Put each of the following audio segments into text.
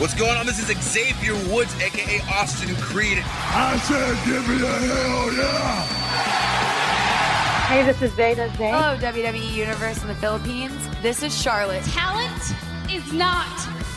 What's going on? This is Xavier Woods, aka Austin Creed. I said, give me a hell yeah! Hey, this is Zeta Zane. Hello, WWE Universe in the Philippines. This is Charlotte. Talent is not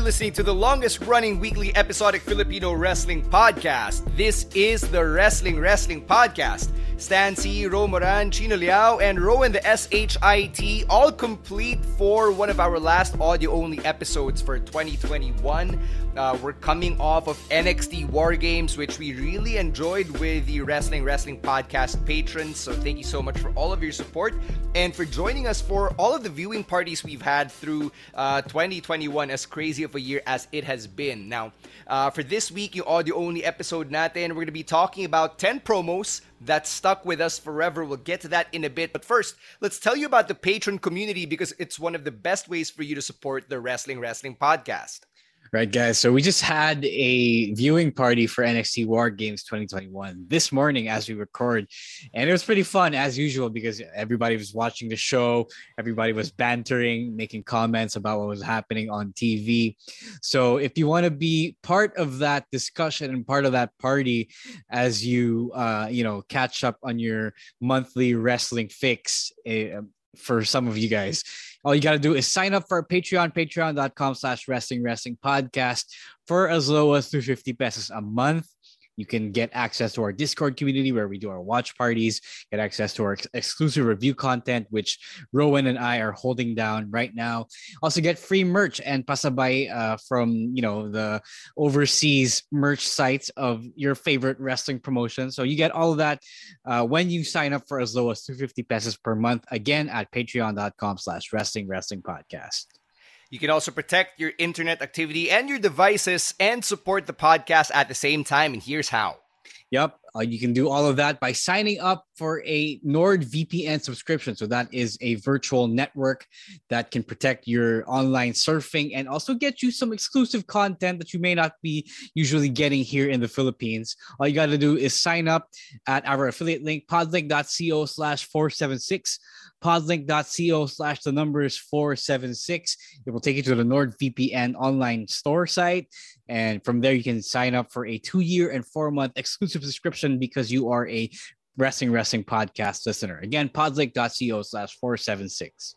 You're listening to the longest running weekly episodic Filipino wrestling podcast. This is the Wrestling Wrestling Podcast. Stan C, Ro Moran, Chino Liao, and Rowan the SHIT all complete for one of our last audio only episodes for 2021. Uh, we're coming off of NXT War Games, which we really enjoyed with the Wrestling Wrestling Podcast patrons. So thank you so much for all of your support and for joining us for all of the viewing parties we've had through uh, 2021, as crazy of a year as it has been. Now, uh, for this week, yung audio only episode natin, we're going to be talking about 10 promos that stuck with us forever. We'll get to that in a bit. But first, let's tell you about the patron community because it's one of the best ways for you to support the Wrestling Wrestling Podcast. Right, guys. So we just had a viewing party for NXT War Games 2021 this morning as we record. And it was pretty fun as usual because everybody was watching the show, everybody was bantering, making comments about what was happening on TV. So if you want to be part of that discussion and part of that party as you uh, you know, catch up on your monthly wrestling fix, uh, for some of you guys. All you got to do is sign up for our Patreon, patreon.com slash wrestling wrestling podcast for as low as 250 pesos a month. You can get access to our Discord community where we do our watch parties, get access to our ex- exclusive review content, which Rowan and I are holding down right now. Also get free merch and pasabay uh, from, you know, the overseas merch sites of your favorite wrestling promotion. So you get all of that uh, when you sign up for as low as 250 pesos per month, again, at patreon.com slash wrestling wrestling podcast. You can also protect your internet activity and your devices and support the podcast at the same time. And here's how. Yep. Uh, you can do all of that by signing up for a NordVPN subscription. So, that is a virtual network that can protect your online surfing and also get you some exclusive content that you may not be usually getting here in the Philippines. All you got to do is sign up at our affiliate link, podlink.co slash 476 podlink.co slash the numbers 476. It will take you to the NordVPN online store site. And from there, you can sign up for a two year and four month exclusive subscription because you are a Wrestling Wrestling podcast listener. Again, podlink.co slash 476.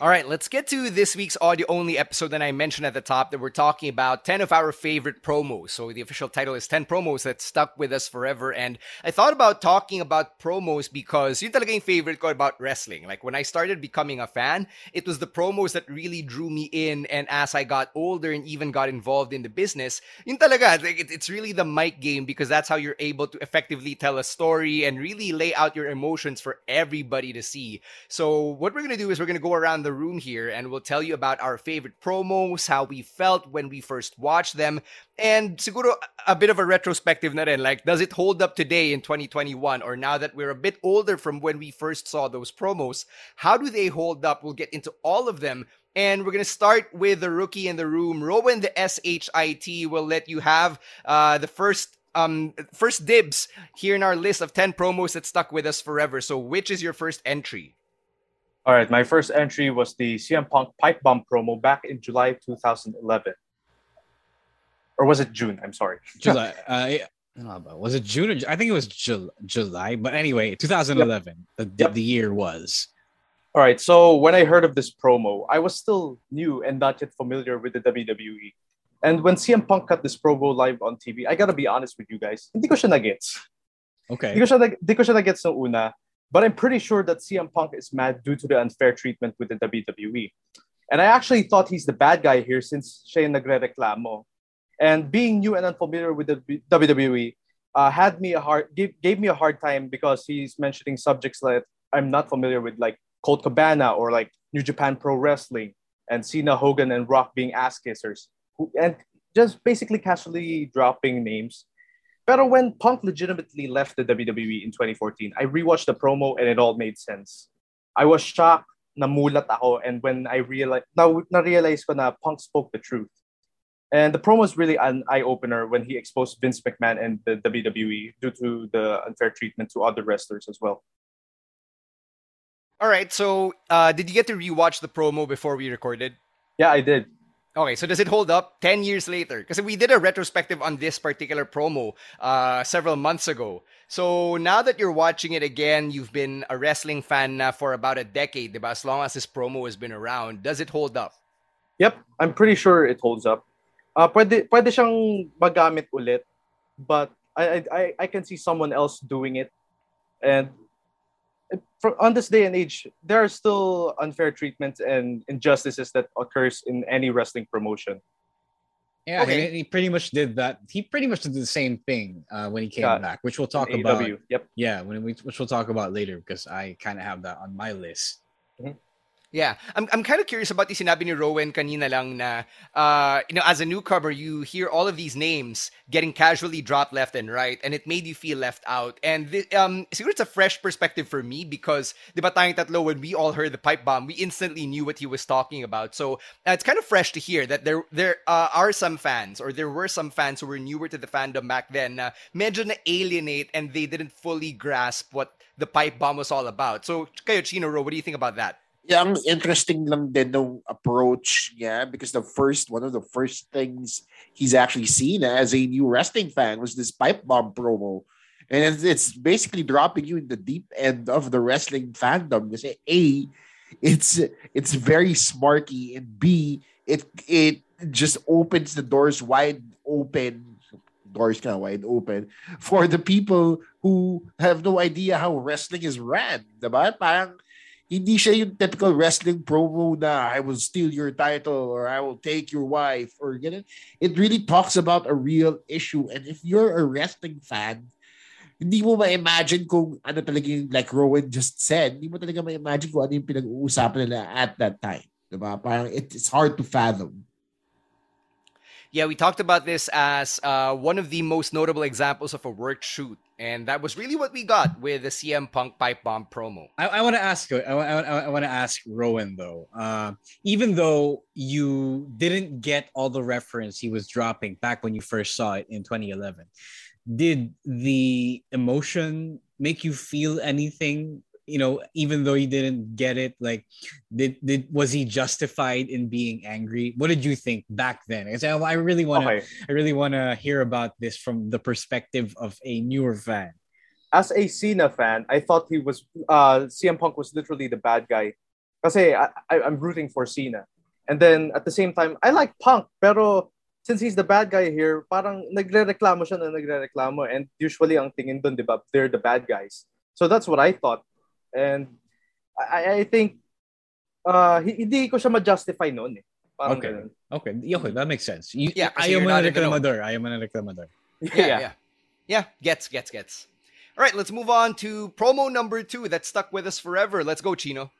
All right, let's get to this week's audio only episode that I mentioned at the top that we're talking about 10 of our favorite promos. So the official title is 10 promos that stuck with us forever. And I thought about talking about promos because yun talaga yung favorite ko about wrestling. Like when I started becoming a fan, it was the promos that really drew me in. And as I got older and even got involved in the business, yun talaga, it's really the mic game because that's how you're able to effectively tell a story and really lay out your emotions for everybody to see. So what we're going to do is we're going to go around the the room here and we'll tell you about our favorite promos, how we felt when we first watched them, and siguro a bit of a retrospective na rin, like does it hold up today in 2021 or now that we're a bit older from when we first saw those promos, how do they hold up? We'll get into all of them and we're going to start with the rookie in the room. Rowan, the SHIT, will let you have uh, the first um first dibs here in our list of 10 promos that stuck with us forever. So which is your first entry? All right, my first entry was the CM Punk pipe bomb promo back in July 2011. Or was it June? I'm sorry. July. uh, was it June or I think it was Jul- July, but anyway, 2011, yep. the, yep. the year was. All right, so when I heard of this promo, I was still new and not yet familiar with the WWE. And when CM Punk cut this promo live on TV, I gotta be honest with you guys, hindi ko siya nagets. Okay. Hindi ko siya, hindi ko siya nagets ng una, but I'm pretty sure that CM Punk is mad due to the unfair treatment with the WWE. And I actually thought he's the bad guy here since Shane nagre-reklamo. And being new and unfamiliar with the WWE uh, had me a hard gave, gave me a hard time because he's mentioning subjects that I'm not familiar with, like Colt Cabana or like New Japan Pro Wrestling and Cena, Hogan, and Rock being ass kissers, and just basically casually dropping names. But when Punk legitimately left the WWE in 2014, I rewatched the promo and it all made sense. I was shocked, namulat ako, and when I realized, na, na-realize ko na Punk spoke the truth. And the promo was really an eye opener when he exposed Vince McMahon and the WWE due to the unfair treatment to other wrestlers as well. All right. So, uh, did you get to rewatch the promo before we recorded? Yeah, I did. Okay, so does it hold up 10 years later? Because we did a retrospective on this particular promo uh, several months ago. So now that you're watching it again, you've been a wrestling fan now for about a decade, diba? as long as this promo has been around. Does it hold up? Yep, I'm pretty sure it holds up. Uh, pwede, pwede siyang magamit ulit, but I, I, I can see someone else doing it. And on this day and age, there are still unfair treatments and injustices that occurs in any wrestling promotion. Yeah, okay. he, pretty much did that. He pretty much did the same thing uh, when he came yeah. back, which we'll talk about. Yep. Yeah, when we which we'll talk about later because I kind of have that on my list. Mm-hmm. Yeah, I'm I'm kind of curious about the sinabi ni Rowan kanina lang na uh you know as a newcomer you hear all of these names getting casually dropped left and right and it made you feel left out. And the, um it's a fresh perspective for me because ba tayong tatlo when we all heard the pipe bomb we instantly knew what he was talking about. So uh, it's kind of fresh to hear that there there uh, are some fans or there were some fans who were newer to the fandom back then uh, medyo na alienate and they didn't fully grasp what the pipe bomb was all about. So kayo Chino Ro what do you think about that yeah, ang interesting lang din nung approach niya because the first one of the first things he's actually seen as a new wrestling fan was this pipe bomb promo. And it's basically dropping you in the deep end of the wrestling fandom. Kasi A, it's it's very smarky, and B, it it just opens the doors wide open doors kind of wide open for the people who have no idea how wrestling is ran. Diba? Parang hindi siya yung typical wrestling promo na I will steal your title or I will take your wife or ganun. It really talks about a real issue. And if you're a wrestling fan, hindi mo ma-imagine kung ano talaga yung, like Rowan just said, hindi mo talaga ma-imagine kung ano yung pinag-uusapan nila at that time. Diba? Parang it's hard to fathom. Yeah, we talked about this as uh, one of the most notable examples of a work shoot, and that was really what we got with the CM Punk pipe bomb promo. I, I want to ask, I, I, I want to ask Rowan though. Uh, even though you didn't get all the reference he was dropping back when you first saw it in 2011, did the emotion make you feel anything you know, even though he didn't get it, like, did did was he justified in being angry? What did you think back then? I, I really want to, okay. I really want to hear about this from the perspective of a newer fan. As a Cena fan, I thought he was uh CM Punk was literally the bad guy. Kasi I, I, I'm rooting for Cena. And then at the same time, I like Punk, pero since he's the bad guy here, parang nagre-reklamo siya na nagre-reklamo and usually ang tingin doon, di ba, they're the bad guys. So that's what I thought. And I, I think uh, hindi ko siya ma-justify noon eh. Parang okay. Ganun. Okay. Okay, that makes sense. You, yeah, ayaw mo na reklamador. Ayaw mo na reklamador. Yeah, yeah, yeah. Yeah, gets, gets, gets. All right, let's move on to promo number two that stuck with us forever. Let's go, Chino.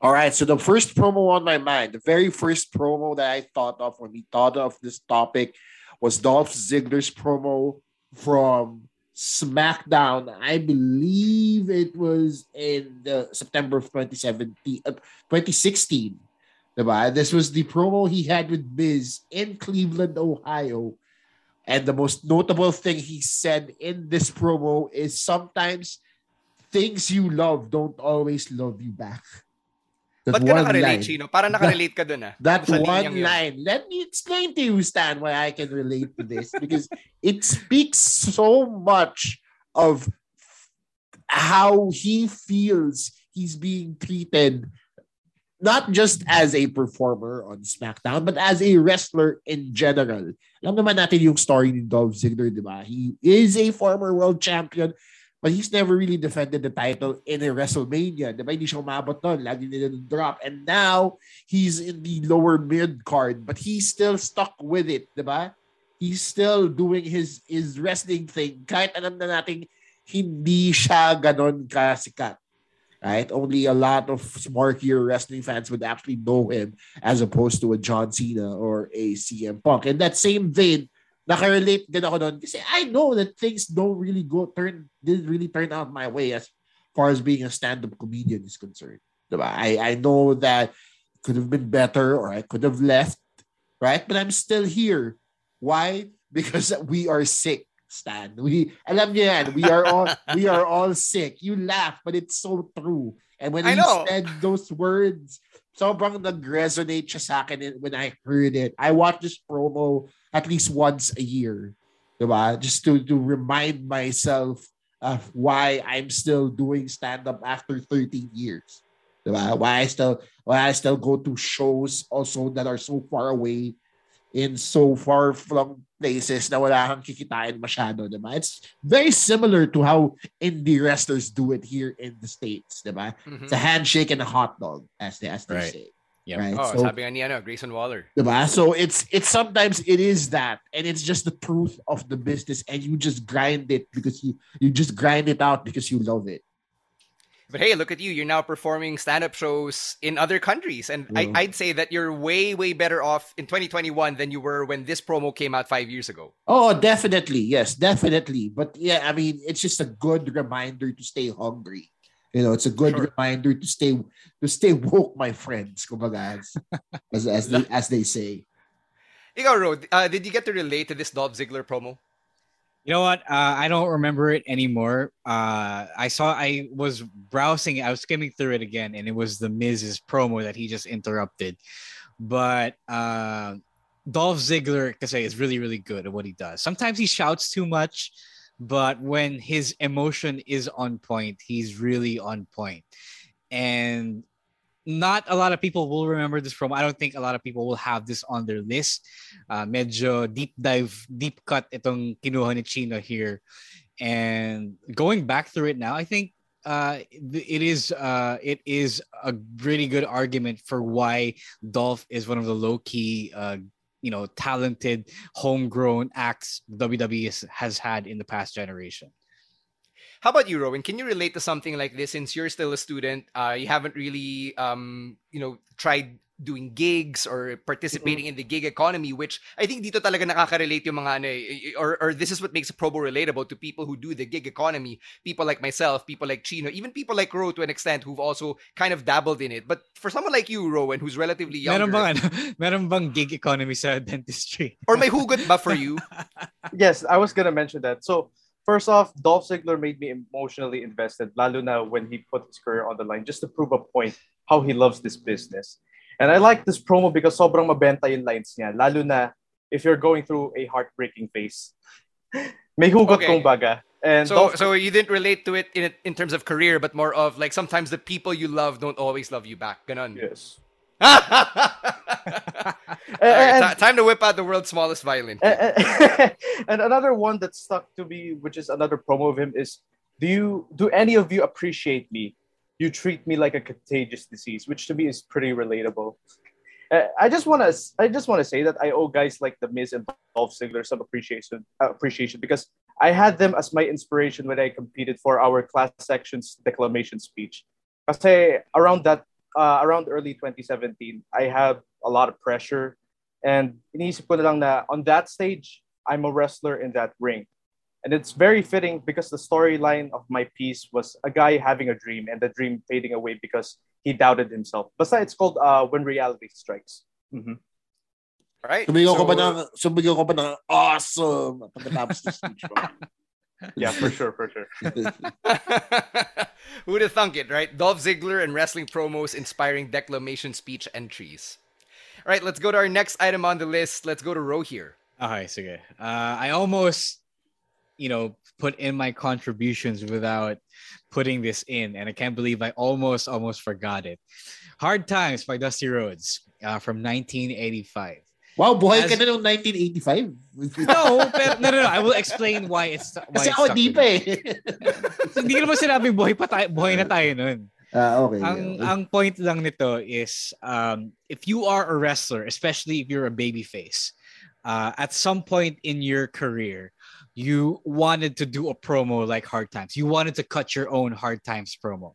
All right, so the first promo on my mind, the very first promo that I thought of when we thought of this topic was Dolph Ziggler's promo from SmackDown. I believe it was in the September of 2017, uh, 2016. Diba? This was the promo he had with Miz in Cleveland, Ohio. And the most notable thing he said in this promo is sometimes things you love don't always love you back. Ba't ka nakarelate, Chino? Parang nakarelate ka dun ah. That one line. Let me explain to you, Stan, why I can relate to this. because it speaks so much of how he feels he's being treated not just as a performer on SmackDown, but as a wrestler in general. Alam naman natin yung story ni Dolph Ziggler, di ba? He is a former world champion, but he's never really defended the title in a WrestleMania. Di ba? Hindi siya umabot nun. Lagi nila drop. And now, he's in the lower mid card, but he's still stuck with it. Di ba? He's still doing his, his wrestling thing. Kahit alam na natin, hindi siya ganon kasikat right? Only a lot of smartier wrestling fans would actually know him as opposed to a John Cena or a CM Punk. In that same vein, nakarelate din ako doon kasi I know that things don't really go turn didn't really turn out my way as far as being a stand-up comedian is concerned. I, I know that it could have been better or I could have left, right? But I'm still here. Why? Because we are sick Stan. We alam niyo yan, we are all we are all sick. You laugh, but it's so true. And when I he know. said those words, sobrang nag-resonate siya sa akin when I heard it. I watch this promo at least once a year. Diba? Just to, to remind myself of why I'm still doing stand-up after 13 years. Diba? Why I still why I still go to shows also that are so far away in so far flung places na wala kang kikitain masyado, diba? It's very similar to how indie wrestlers do it here in the States, diba? Mm-hmm. It's a handshake and a hot dog, as they, as they right. say. Yeah. Right? Oh, so, sabi nga ni ano, Grayson Waller. Diba? So it's it's sometimes it is that, and it's just the truth of the business, and you just grind it because you you just grind it out because you love it. But hey, look at you. You're now performing stand up shows in other countries. And I, would say that you're way, way better off in 2021 than you were when this promo came out five years ago. Oh, definitely. Yes, definitely. But yeah, I mean, it's just a good reminder to stay hungry. You know, it's a good sure. reminder to stay to stay woke, my friends, kumbaga, as, as, as, they, as they say. Ikaw, Ro, uh, did you get to relate to this Dolph Ziggler promo? You know what? Uh, I don't remember it anymore. Uh, I saw I was browsing, I was skimming through it again, and it was the Miz's promo that he just interrupted. But uh, Dolph Ziggler, say, is really, really good at what he does. Sometimes he shouts too much, but when his emotion is on point, he's really on point. And not a lot of people will remember this from. I don't think a lot of people will have this on their list. Uh, medyo deep dive, deep cut itong kinuha ni Chino here. And going back through it now, I think uh, it is uh, it is a really good argument for why Dolph is one of the low key, uh, you know, talented homegrown acts WWE has had in the past generation. How about you, Rowan? Can you relate to something like this since you're still a student? Uh, you haven't really, um, you know, tried doing gigs or participating mm-hmm. in the gig economy, which I think dito talaga nakaka-relate yung mga ano, eh, or, or this is what makes a promo relatable to people who do the gig economy, people like myself, people like Chino, even people like Ro to an extent who've also kind of dabbled in it. But for someone like you, Rowan, who's relatively younger... Meron bang, ano, meron bang gig economy sa dentistry? or may hugot ba for you? yes, I was gonna mention that. So, First off, Dolph Ziggler made me emotionally invested, lalo na when he put his career on the line just to prove a point how he loves this business. And I like this promo because sobrang mabenta yung lines niya, lalo na if you're going through a heartbreaking phase. May hugot okay. kong baga. And so, so you didn't relate to it in in terms of career, but more of like sometimes the people you love don't always love you back. Ganon. Yes. and, right, t- time to whip out the world's smallest violin. And, and, another one that stuck to me, which is another promo of him, is do you do any of you appreciate me? You treat me like a contagious disease, which to me is pretty relatable. Uh, I just want to I just want to say that I owe guys like the Miz and Dolph Ziggler some appreciation uh, appreciation because I had them as my inspiration when I competed for our class section's declamation speech. Kasi around that uh, around early 2017, I have a lot of pressure. And iniisip ko na lang na on that stage, I'm a wrestler in that ring. And it's very fitting because the storyline of my piece was a guy having a dream and the dream fading away because he doubted himself. Basta it's called uh, When Reality Strikes. Mm-hmm. Right. Sumigaw so, ko ba ng, sumigaw ko ba ng awesome pagkatapos ng speech mo? yeah, for sure, for sure. Who'd have thunk it, right? Dolph Ziggler and wrestling promos inspiring declamation speech entries. All right, let's go to our next item on the list. Let's go to Ro here. Okay, sige. Uh, I almost, you know, put in my contributions without putting this in, and I can't believe I almost, almost forgot it. Hard Times by Dusty Rhodes uh, from 1985. Wow, buhay As- ka na noong 1985. No, pero, no, no, no. I will explain why it's why Kasi it's ako, di pa eh. Hindi ko naman sinabing buhay pa tayo, buhay na tayo nun. Ah, okay. Ang okay. ang point lang nito is um, if you are a wrestler, especially if you're a babyface, uh, at some point in your career, you wanted to do a promo like Hard Times. You wanted to cut your own Hard Times promo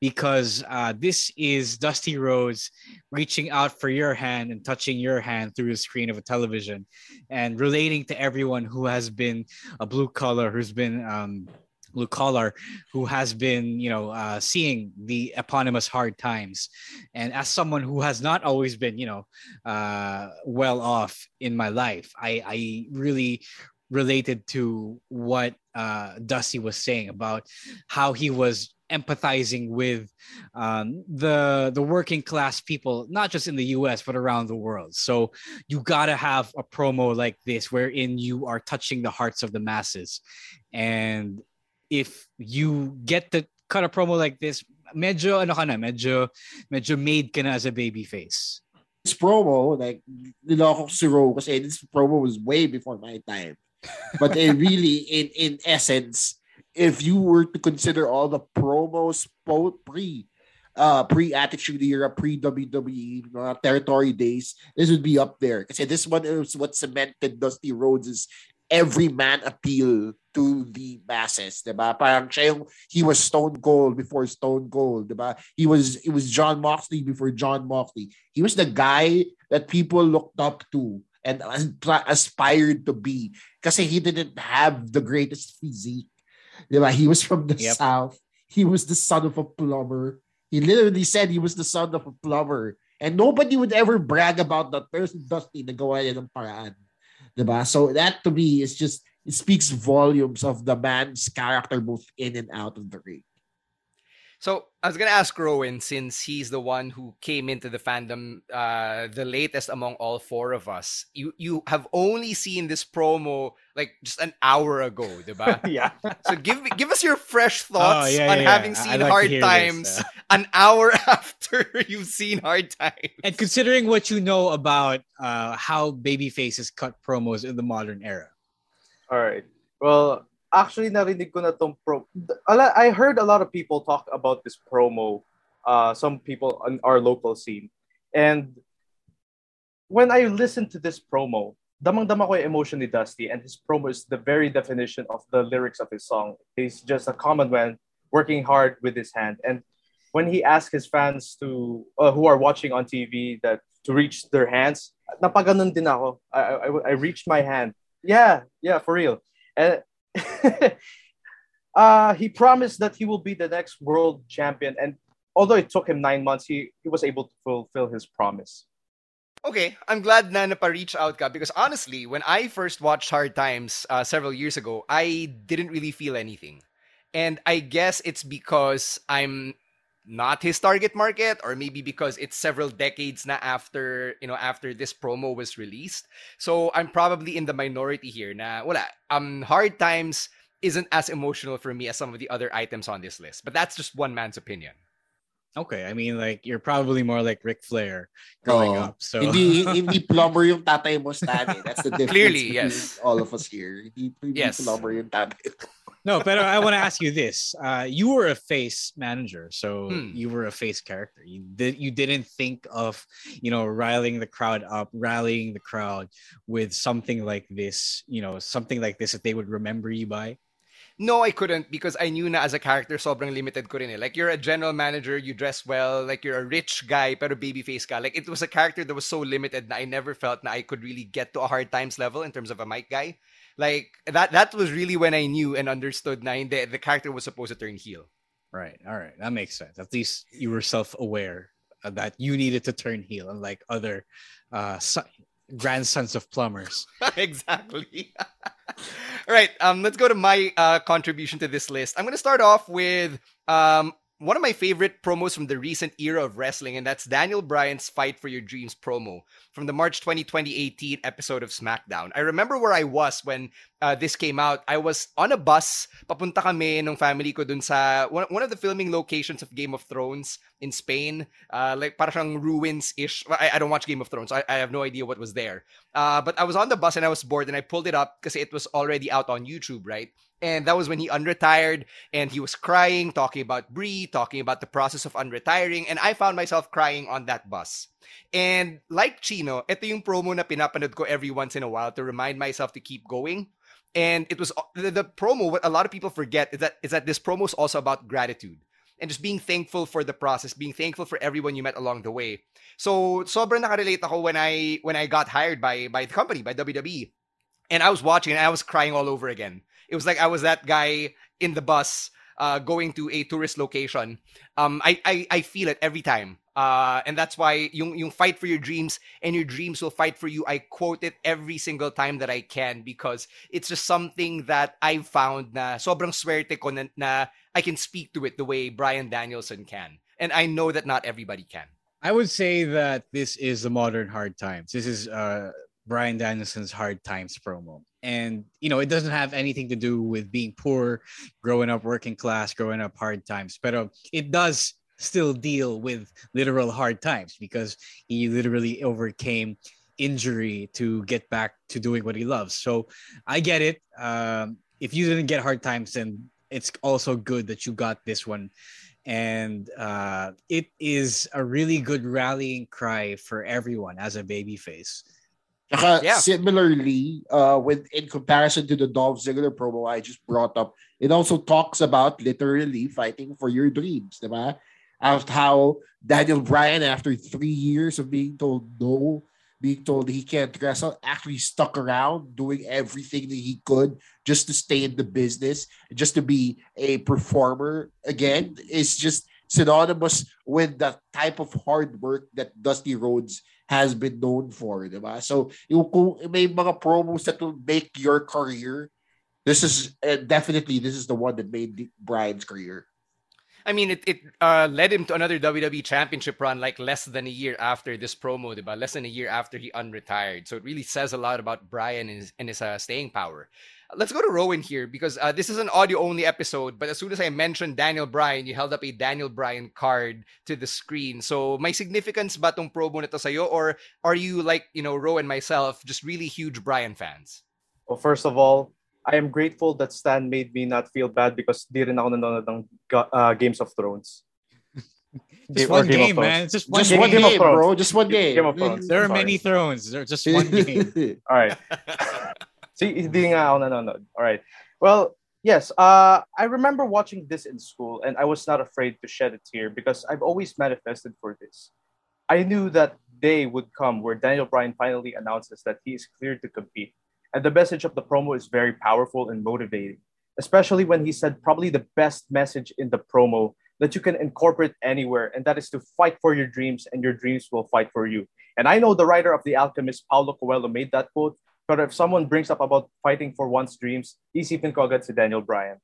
because uh, this is Dusty Rhodes reaching out for your hand and touching your hand through the screen of a television and relating to everyone who has been a blue collar, who's been um, blue collar, who has been, you know, uh, seeing the eponymous hard times. And as someone who has not always been, you know, uh, well off in my life, I, I really related to what uh, Dusty was saying about how he was empathizing with um, the the working class people, not just in the U.S. but around the world. So you gotta have a promo like this, wherein you are touching the hearts of the masses, and if you get to cut a promo like this, medyo ano ka medyo medyo made ka as a baby face. this promo, like, niloko ko si Ro kasi this promo was way before my time. But it really, in in essence, if you were to consider all the promos pre uh pre attitude era, pre WWE uh, territory days, this would be up there. Kasi this one is what cemented Dusty Rhodes's every man appeal to the masses, diba? Parang siya he was Stone Cold before Stone Cold, diba? He was, it was Jon Moxley before Jon Moxley. He was the guy that people looked up to and as- aspired to be kasi he didn't have the greatest physique. Diba? He was from the Yep. South. He was the son of a plumber. He literally said he was the son of a plumber. And nobody would ever brag about that person Dusty na gawa niya ng paraan. Diba? So that to me is just it speaks volumes of the man's character both in and out of the ring. So I was gonna ask Rowan since he's the one who came into the fandom uh the latest among all four of us. You you have only seen this promo like just an hour ago, diba? yeah. So give give us your fresh thoughts Oh, yeah, on yeah, having yeah. seen like Hard hear this, Times uh. an hour after you've seen Hard Times. And considering what you know about uh, how baby faces cut promos in the modern era. All right. Well, actually, narinig ko na tong pro. I heard a lot of people talk about this promo. Uh, some people on our local scene, and when I listened to this promo, damang-dama ko yung emotion ni Dusty, and his promo is the very definition of the lyrics of his song. He's just a common man working hard with his hand, and when he asked his fans to uh, who are watching on TV that to reach their hands, napaganon din ako. I, I, I reached my hand. Yeah, yeah, for real. And uh, he promised that he will be the next world champion, and although it took him nine months, he, he was able to fulfill his promise. Okay, I'm glad na napa-reach out ka because honestly, when I first watched Hard Times uh, several years ago, I didn't really feel anything. And I guess it's because I'm not his target market or maybe because it's several decades na after, you know, after this promo was released. So I'm probably in the minority here na wala. Um Hard Times isn't as emotional for me as some of the other items on this list. But that's just one man's opinion. Okay, I mean, like you're probably more like Ric Flair growing Oo. up. So Hindi, hindi plumber yung tatay mo, Stanley. That's the difference Clearly, yes. all of us here. Hindi, hindi Yes. plumber yung tatay ko. No, but I want to ask you this: uh, you were a face manager, so Hmm. you were a face character. You did you didn't think of you know riling the crowd up, rallying the crowd with something like this, you know, something like this that they would remember you by. No, I couldn't because I knew na as a character, sobrang limited ko rin eh. Like, you're a general manager, you dress well, like, you're a rich guy, pero babyface ka. Like, it was a character that was so limited na I never felt na I could really get to a hard times level in terms of a mic guy. Like, that that was really when I knew and understood na hindi, the character was supposed to turn heel. Right. All right. That makes sense. At least you were self-aware that you needed to turn heel, unlike other uh, grandsons of plumbers. exactly. All right, um, let's go to my uh, contribution to this list. I'm going to start off with um, one of my favorite promos from the recent era of wrestling, and that's Daniel Bryan's Fight for Your Dreams promo from the March 20, 2018 episode of SmackDown. I remember where I was when uh, this came out. I was on a bus, papunta kami ng family ko dun sa one, one of the filming locations of Game of Thrones in Spain. Uh, like parang ruins-ish. I, I don't watch Game of Thrones. I, I have no idea what was there. Uh, but I was on the bus and I was bored and I pulled it up because it was already out on YouTube, right? And that was when he unretired and he was crying, talking about Brie, talking about the process of unretiring. And I found myself crying on that bus. And like Chino, ito yung promo na pinapanood ko every once in a while to remind myself to keep going. And it was the, the promo, what a lot of people forget is that is that this promo is also about gratitude and just being thankful for the process, being thankful for everyone you met along the way. So sobrang nakarelate ako when I when I got hired by by the company, by WWE. And I was watching and I was crying all over again. It was like I was that guy in the bus uh, going to a tourist location. Um, I, I, I feel it every time. Uh, and that's why yung, yung fight for your dreams and your dreams will fight for you. I quote it every single time that I can because it's just something that I've found na sobrang swerte ko na, na I can speak to it the way Bryan Danielson can. And I know that not everybody can. I would say that this is the modern hard times. This is uh, Bryan Danielson's hard times promo. And, you know, it doesn't have anything to do with being poor, growing up working class, growing up hard times. But uh, it does still deal with literal hard times because he literally overcame injury to get back to doing what he loves. So I get it. Um, if you didn't get hard times, then it's also good that you got this one. And uh, it is a really good rallying cry for everyone as a baby face. Yeah. Similarly, uh, with in comparison to the Dolph Ziggler promo I just brought up, it also talks about literally fighting for your dreams, diba? Of how Daniel Bryan, after three years of being told no, being told he can't wrestle, actually stuck around doing everything that he could just to stay in the business, just to be a performer again, is just synonymous with the type of hard work that Dusty Rhodes has been known for, di ba? So, yung kung may mga promos that will make your career, this is uh, definitely this is the one that made Bryan's career. I mean, it, it uh, led him to another WWE Championship run like less than a year after this promo, diba? less than a year after he unretired. So it really says a lot about Brian and his, and his uh, staying power. Let's go to Rowan here because uh, this is an audio only episode. But as soon as I mentioned Daniel Bryan, you held up a Daniel Bryan card to the screen. So my significance ba tong promo nito sa'yo? Or are you like, you know, Rowan myself, just really huge Bryan fans? Well, first of all, I am grateful that Stan made me not feel bad because di rin ako nanonood ng uh, Games of Thrones. Just one game, man. Just one just game, one game, bro. Just one game. Game of There are Sorry. many thrones. There's just one game. All right. See, hindi nga ako nanonood. All right. Well, yes. Uh, I remember watching this in school, and I was not afraid to shed a tear because I've always manifested for this. I knew that day would come where Daniel Bryan finally announces that he is cleared to compete, and the message of the promo is very powerful and motivating. Especially when he said probably the best message in the promo that you can incorporate anywhere, and that is to fight for your dreams, and your dreams will fight for you. And I know the writer of The Alchemist, Paulo Coelho, made that quote, but if someone brings up about fighting for one's dreams, isipin ko agad si Daniel Bryan.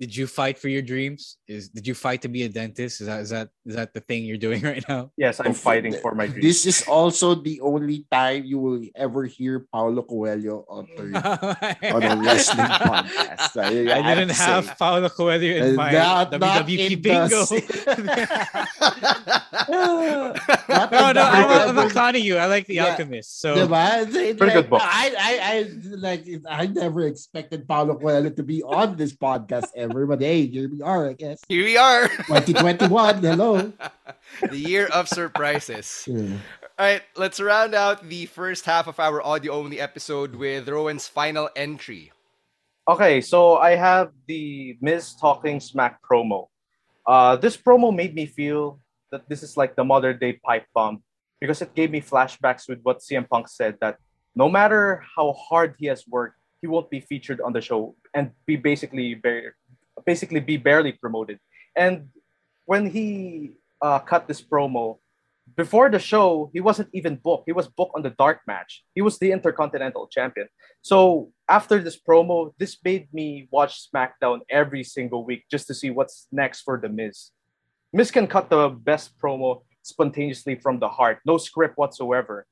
Did you fight for your dreams? Is did you fight to be a dentist? Is that is that is that the thing you're doing right now? Yes, I'm fighting for my dreams. This is also the only time you will ever hear Paulo Coelho utter on a wrestling podcast. I, I didn't have Paulo Coelho in my Not- not WWE in bingo. the- Not no, in no, I'm, I'm ever- not clowning you. I like The Yeah. Alchemist. So Diba? It's- it's Pretty like, good book. I, I, I, like, I never expected Paulo Coelho to be on this podcast ever, but hey, here we are, I guess. Here we are. 2021, hello. the year of surprises. Yeah. All right, let's round out the first half of our audio only episode with Rowan's final entry. Okay, so I have the Miz Talking Smack promo. Uh, this promo made me feel that this is like the modern day pipe bomb because it gave me flashbacks with what CM Punk said that no matter how hard he has worked, he won't be featured on the show and be basically very, basically be barely promoted. And when he uh, cut this promo, before the show, he wasn't even booked. He was booked on the dark match. He was the Intercontinental Champion. So after this promo, this made me watch SmackDown every single week just to see what's next for The Miz. Miz can cut the best promo spontaneously from the heart, no script whatsoever.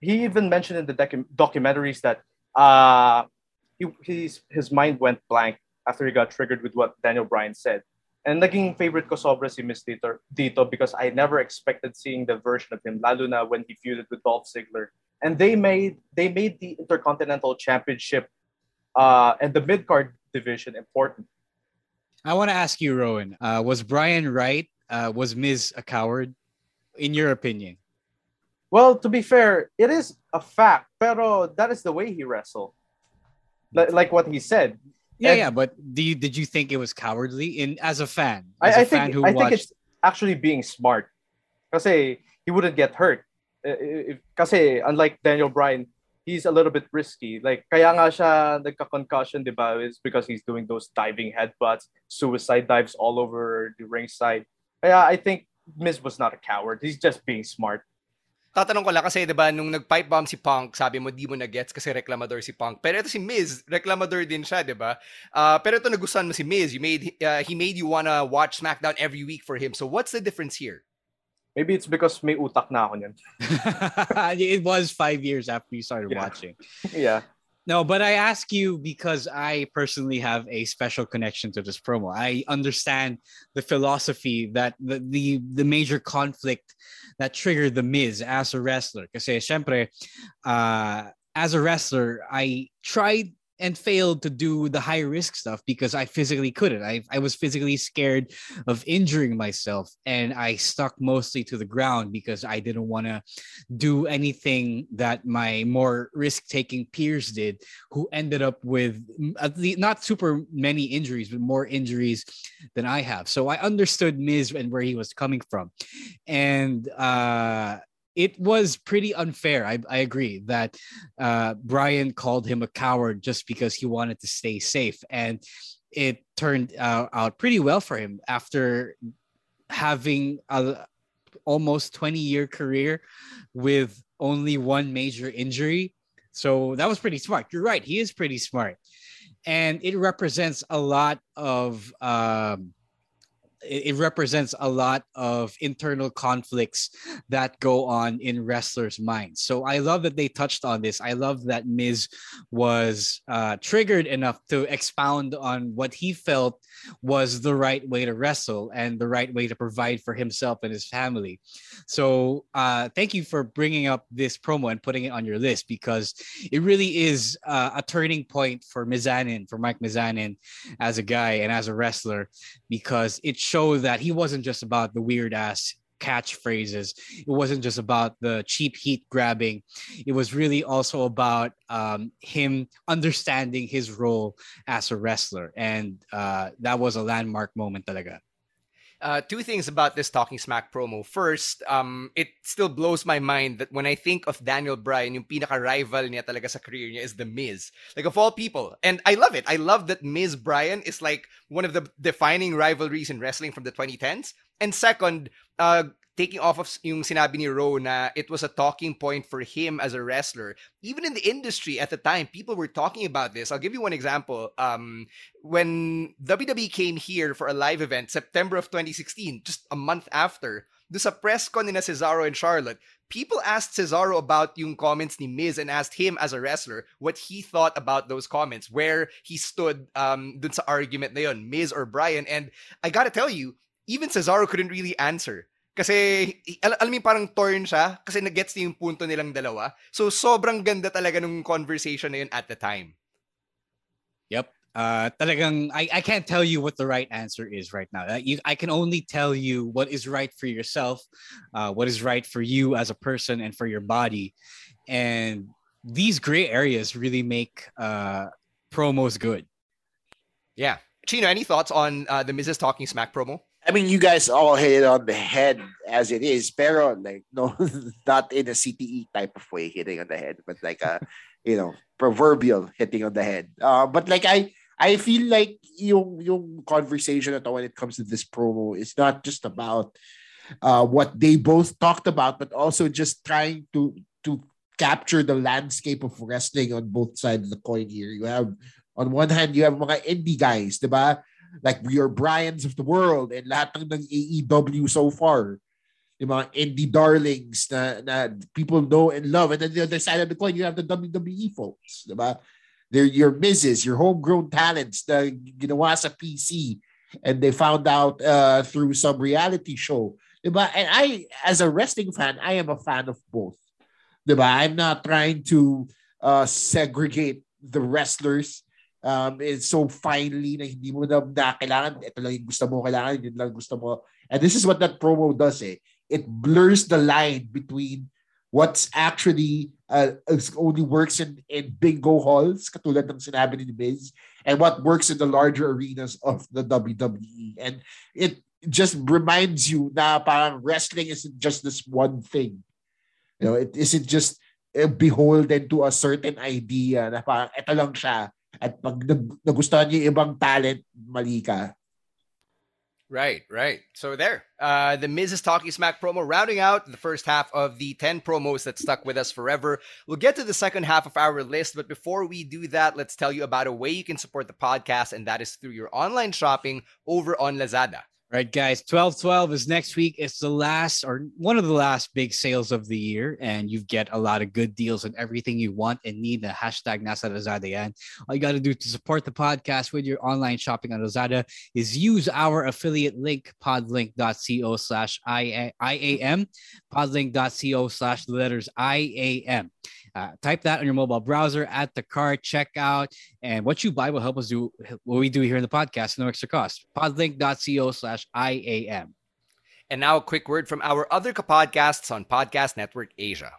He even mentioned in the docu- documentaries that uh, he, his mind went blank after he got triggered with what Daniel Bryan said. And naging favorite ko sobra si Miz dito, dito because I never expected seeing the version of him, lalo na when he feuded with Dolph Ziggler. And they made they made the Intercontinental Championship uh, and the mid card division important. I want to ask you, Rowan. Uh, was Bryan right? Uh, was Miz a coward, in your opinion? Well, to be fair, it is a fact, pero that is the way he wrestled. Like, like what he said. Yeah, and, yeah, but do you, did you think it was cowardly in as a fan? As I, a fan think I watched... think it's actually being smart. Kasi he wouldn't get hurt. Eh, eh, eh, kasi unlike Daniel Bryan, he's a little bit risky. Like kaya nga siya nagka-concussion, 'di ba? Is because he's doing those diving headbutts, suicide dives all over the ringside. Kaya I think Miz was not a coward. He's just being smart. Tatanong ko lang kasi 'di ba nung nag-pipe bomb si Punk, sabi mo di mo na gets kasi reklamador si Punk. Pero ito si Miz, reklamador din siya, 'di ba? Uh, pero ito nagustuhan mo si Miz. You made uh, he made you wanna watch SmackDown every week for him. So what's the difference here? Maybe it's because may utak na ako niyan. it was five years after you started yeah. watching. yeah. No, but I ask you because I personally have a special connection to this promo. I understand the philosophy that the the, the major conflict that triggered the Miz as a wrestler. Because, uh, as a wrestler, I tried and failed to do the high risk stuff because I physically couldn't. I, I was physically scared of injuring myself and I stuck mostly to the ground because I didn't want to do anything that my more risk taking peers did, who ended up with not super many injuries, but more injuries than I have. So I understood Miz and where he was coming from. And, uh, it was pretty unfair. I, I agree that uh, Bryan called him a coward just because he wanted to stay safe. And it turned uh, out pretty well for him after having a almost 20 year career with only one major injury. So that was pretty smart. You're right. He is pretty smart. And it represents a lot of um, it, represents a lot of internal conflicts that go on in wrestlers' minds. So I love that they touched on this. I love that Miz was uh, triggered enough to expound on what he felt was the right way to wrestle and the right way to provide for himself and his family. So uh, thank you for bringing up this promo and putting it on your list because it really is uh, a turning point for Mizanin, for Mike Mizanin as a guy and as a wrestler because it show that he wasn't just about the weird ass catchphrases. It wasn't just about the cheap heat grabbing. It was really also about um, him understanding his role as a wrestler. And uh, that was a landmark moment talaga. Uh, two things about this Talking Smack promo. First, um, it still blows my mind that when I think of Daniel Bryan, yung pinaka-rival niya talaga sa career niya is The Miz. Like, of all people. And I love it. I love that Miz Bryan is like one of the defining rivalries in wrestling from the 2010s. And second, uh, taking off of yung sinabi ni Ro na it was a talking point for him as a wrestler. Even in the industry at the time, people were talking about this. I'll give you one example. Um, when WWE came here for a live event, September of 2016, just a month after, do sa press con ni na Cesaro and Charlotte, people asked Cesaro about yung comments ni Miz and asked him as a wrestler what he thought about those comments, where he stood um, dun sa argument na yun, Miz or Bryan. And I gotta tell you, even Cesaro couldn't really answer. Kasi, al alam mo parang torn siya kasi nag-gets niya yung punto nilang dalawa. So, sobrang ganda talaga nung conversation na yun at the time. Yep. Uh, talagang, I, I can't tell you what the right answer is right now. You, I can only tell you what is right for yourself, uh, what is right for you as a person and for your body. And these gray areas really make uh, promos good. Yeah. Chino, any thoughts on uh, the Miz Talking Smack promo? I mean, you guys all hit it on the head as it is, pero like no, not in a CTE type of way hitting on the head, but like a you know proverbial hitting on the head. Uh, but like I I feel like yung yung conversation at when it comes to this promo is not just about uh, what they both talked about, but also just trying to to capture the landscape of wrestling on both sides of the coin here. You have on one hand, you have mga indie guys, diba? Like we are Bryans of the world and lahat ng AEW so far. Yung mga indie darlings na, na people know and love. And then the other side of the coin, you have the WWE folks, diba? They're your Mrs., your homegrown talents na ginawa sa PC and they found out uh, through some reality show. Diba? And I, as a wrestling fan, I am a fan of both. Diba? I'm not trying to uh, segregate the wrestlers um, it's so finely na hindi mo na, na kailangan, ito lang yung gusto mo, kailangan, yun lang gusto mo. And this is what that promo does eh. It blurs the line between what's actually uh, only works in, in bingo halls, katulad ng sinabi ni Miz, and what works in the larger arenas of the WWE. And it just reminds you na parang wrestling isn't just this one thing. You know, it isn't just uh, beholden to a certain idea na parang ito lang siya. At pag nagustuhan niyo yung ibang talent, mali ka. Right, right. So there, uh, the Miz is talking smack promo, rounding out the first half of the 10 promos that stuck with us forever. We'll get to the second half of our list, but before we do that, let's tell you about a way you can support the podcast, and that is through your online shopping over on Lazada. Right, guys. 1212 is next week. It's the last or one of the last big sales of the year, and you get a lot of good deals and everything you want and need. The hashtag Nasa Lazada. All you got to do to support the podcast with your online shopping on Lazada is use our affiliate link, podlink.co slash IAM, podlink.co slash the letters IAM. Uh, type that on your mobile browser at the cart, checkout, and what you buy will help us do what we do here in the podcast, no extra cost. Podlink.co slash IAM. And now a quick word from our other podcasts on Podcast Network Asia.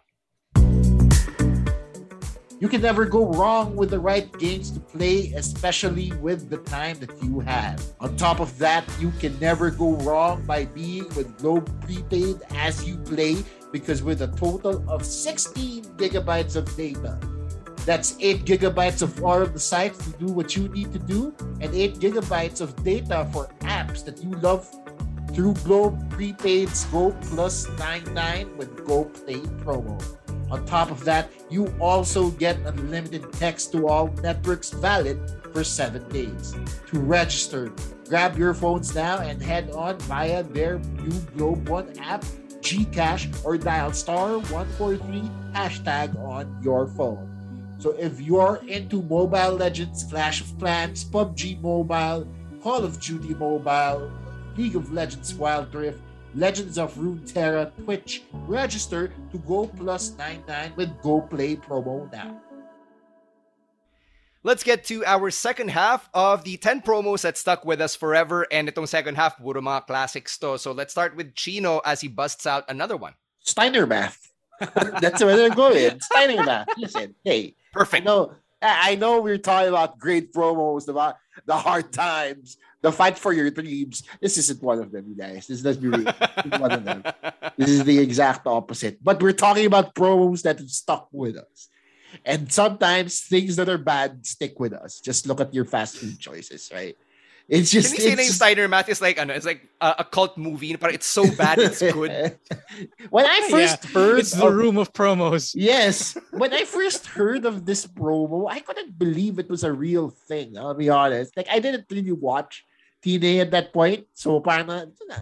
You can never go wrong with the right games to play, especially with the time that you have. On top of that, you can never go wrong by being with Globe Prepaid as you play because with a total of 16 gigabytes of data, that's 8 gigabytes of all of the sites to do what you need to do, and 8 gigabytes of data for apps that you love through Globe Prepaid's Go Plus 99 with Go Play promo. On top of that, you also get unlimited text to all networks valid for seven days. To register, grab your phones now and head on via their new Globe One app Gcash, or dial star 143 hashtag on your phone. So if you're into Mobile Legends, Clash of Clans, PUBG Mobile, Call of Duty Mobile, League of Legends Wild Rift, Legends of Runeterra, Twitch, register to Go Plus 99 with Go Play promo now. Let's get to our second half of the 10 promos that stuck with us forever. And itong second half, puro mga classics to. So let's start with Chino as he busts out another one. Steiner math. That's where they're going. Steiner math. Listen, hey. Perfect. No, I know we're talking about great promos, about the hard times, the fight for your dreams. This isn't one of them, you guys. This is really one of them. This is the exact opposite. But we're talking about promos that have stuck with us. And sometimes things that are bad stick with us. Just look at your fast food choices, right? It's just. Can you say name Steiner Math is like ano, it's like a, a, cult movie, but it's so bad it's good. when I first yeah, heard, it's the of, room of promos. Yes, when I first heard of this promo, I couldn't believe it was a real thing. I'll be honest. Like I didn't really watch TNA at that point, so parang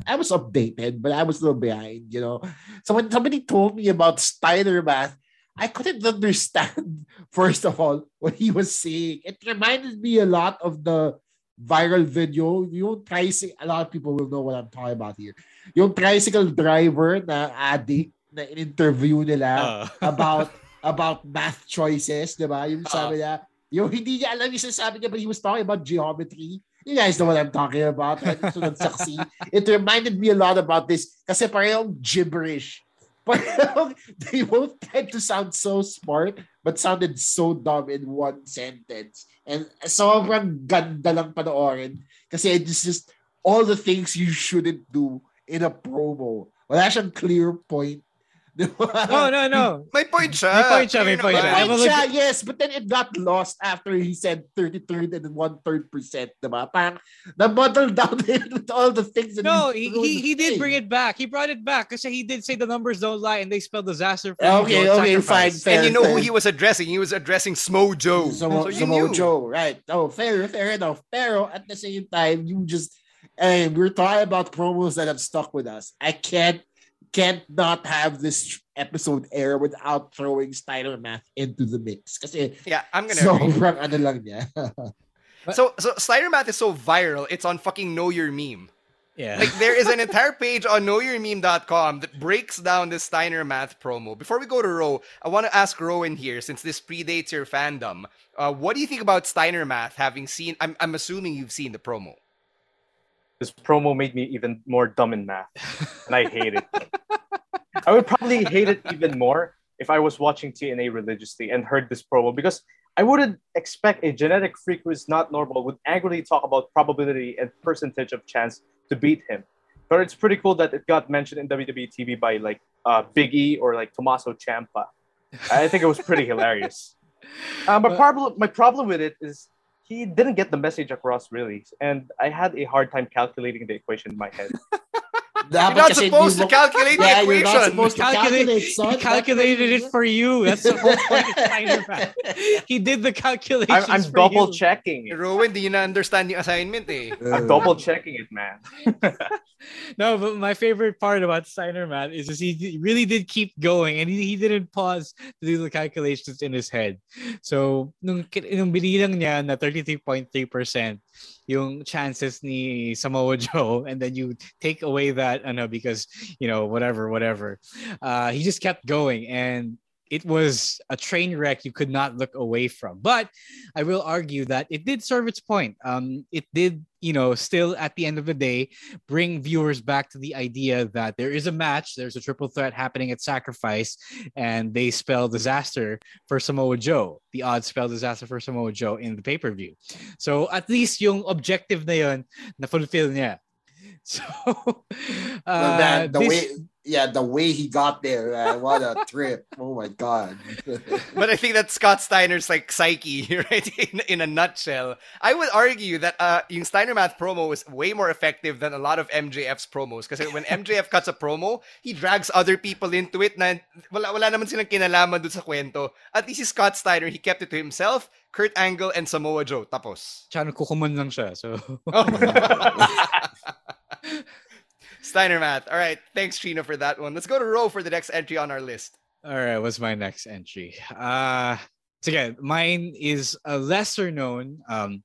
I was updated, but I was a little behind. You know, so when somebody told me about Steiner Math. I couldn't understand, first of all, what he was saying. It reminded me a lot of the viral video. Yung tricycle, a lot of people will know what I'm talking about here. Yung tricycle driver na addict na in-interview nila uh. about about math choices, di ba? Yung sabi uh. niya, yung hindi niya alam yung sinasabi niya, but he was talking about geometry. You guys know what I'm talking about. Right? So succeed. It reminded me a lot about this kasi parang gibberish they both tried to sound so smart but sounded so dumb in one sentence. And sobrang ganda lang panoorin kasi it's just all the things you shouldn't do in a promo. Wala siyang clear point no, oh, no, no. May point siya. May point siya, may point naman. siya. May point siya, yes, but then it got lost after he said 33rd and one-third percent, diba? Parang na-bottle down it with all the things. No, he, he, he did bring it back. He brought it back because he did say the numbers don't lie and they spell disaster for Okay, you, don't okay, fine, fair. And you know who he was addressing? He was addressing Samoa Joe. So you knew. Joe, right. Oh, fair, fair enough. Pero at the same time, you just and we're talking about promos that have stuck with us. I can't can't not have this episode air without throwing Steiner Math into the mix. Kasi Yeah, I'm gonna agree. sobrang ano lang niya. So so Steiner Math is so viral, it's on fucking Know Your Meme. Yeah. Like there is an entire page on knowyourmeme.com that breaks down the Steiner Math promo. Before we go to Ro, I want to ask Rowan here, since this predates your fandom. Uh, what do you think about Steiner Math? Having seen, I'm I'm assuming you've seen the promo. This promo made me even more dumb in math, and I hate it. I would probably hate it even more if I was watching TNA religiously and heard this promo because I wouldn't expect a genetic freak who is not normal would angrily talk about probability and percentage of chance to beat him. But it's pretty cool that it got mentioned in WWE TV by like uh, Big E or like Tommaso Ciampa. I think it was pretty hilarious. Uh, my problem, my problem with it is he didn't get the message across really, and I had a hard time calculating the equation in my head. Dapat not supposed hindi to calculate the yeah, You're not supposed to Calculate- calculate, he calculated it for you. That's the whole point of Steiner He did the calculations. I'm, I'm for double you. checking it. Rowan, di na understand yung assignment eh. I'm double checking it, man. No, but my favorite part about Steiner Math is just he really did keep going and he, he didn't pause to do the calculations in his head. So, nung, nung binilang niya na 33.3% yung chances ni Samoa Joe and then you take away that ano, because, you know, whatever, whatever. Uh, he just kept going and it was a train wreck you could not look away from. But I will argue that it did serve its point. Um, it did, you know, still at the end of the day, bring viewers back to the idea that there is a match, there's a triple threat happening at Sacrifice, and they spell disaster for Samoa Joe. The odds spell disaster for Samoa Joe in the pay per view. So at least yung objective na yun, na fulfill niya. So, uh, Well, man, the this- way, yeah, the way he got there, man, what a trip! Oh my god. But I think that's Scott Steiner's like psyche, right? In, in a nutshell. I would argue that uh, yung Steiner Math promo was way more effective than a lot of MJF's promos. Because when MJF cuts a promo, he drags other people into it na wala, wala naman silang kinalaman dun sa kwento. At least si Scott Steiner, he kept it to himself, Kurt Angle, and Samoa Joe. Tapos. Tsaka nagkukuman lang siya. So, Steiner Math. All right. Thanks, Chino, for that one. Let's go to Ro for the next entry on our list. All right, what's my next entry? Uh so again, mine is a lesser known um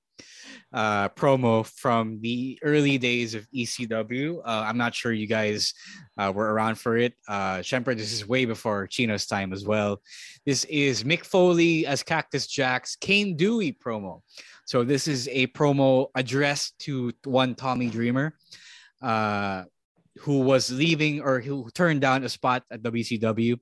uh promo from the early days of ECW. Uh, I'm not sure you guys uh, were around for it. Uh Shemper, this is way before Chino's time as well. This is Mick Foley as Cactus Jack's Cane Dewey promo. So this is a promo addressed to one Tommy Dreamer. Uh who was leaving or who turned down a spot at WCW.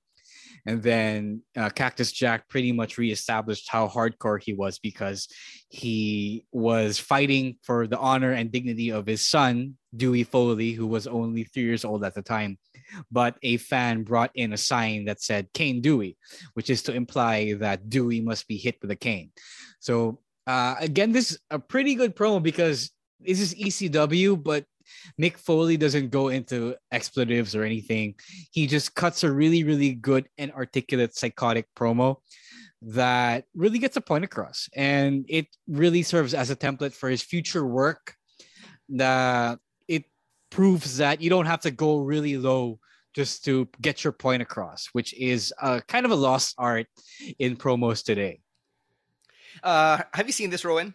And then uh, Cactus Jack pretty much reestablished how hardcore he was because he was fighting for the honor and dignity of his son, Dewey Foley, who was only three years old at the time. But a fan brought in a sign that said Cane Dewey, which is to imply that Dewey must be hit with a cane. So, uh, again, this is a pretty good promo because this is ECW, but Mick Foley doesn't go into expletives or anything. He just cuts a really, really good and articulate psychotic promo that really gets a point across. And it really serves as a template for his future work. That it proves that you don't have to go really low just to get your point across, which is uh, kind of a lost art in promos today. Uh, have you seen this, Rowan?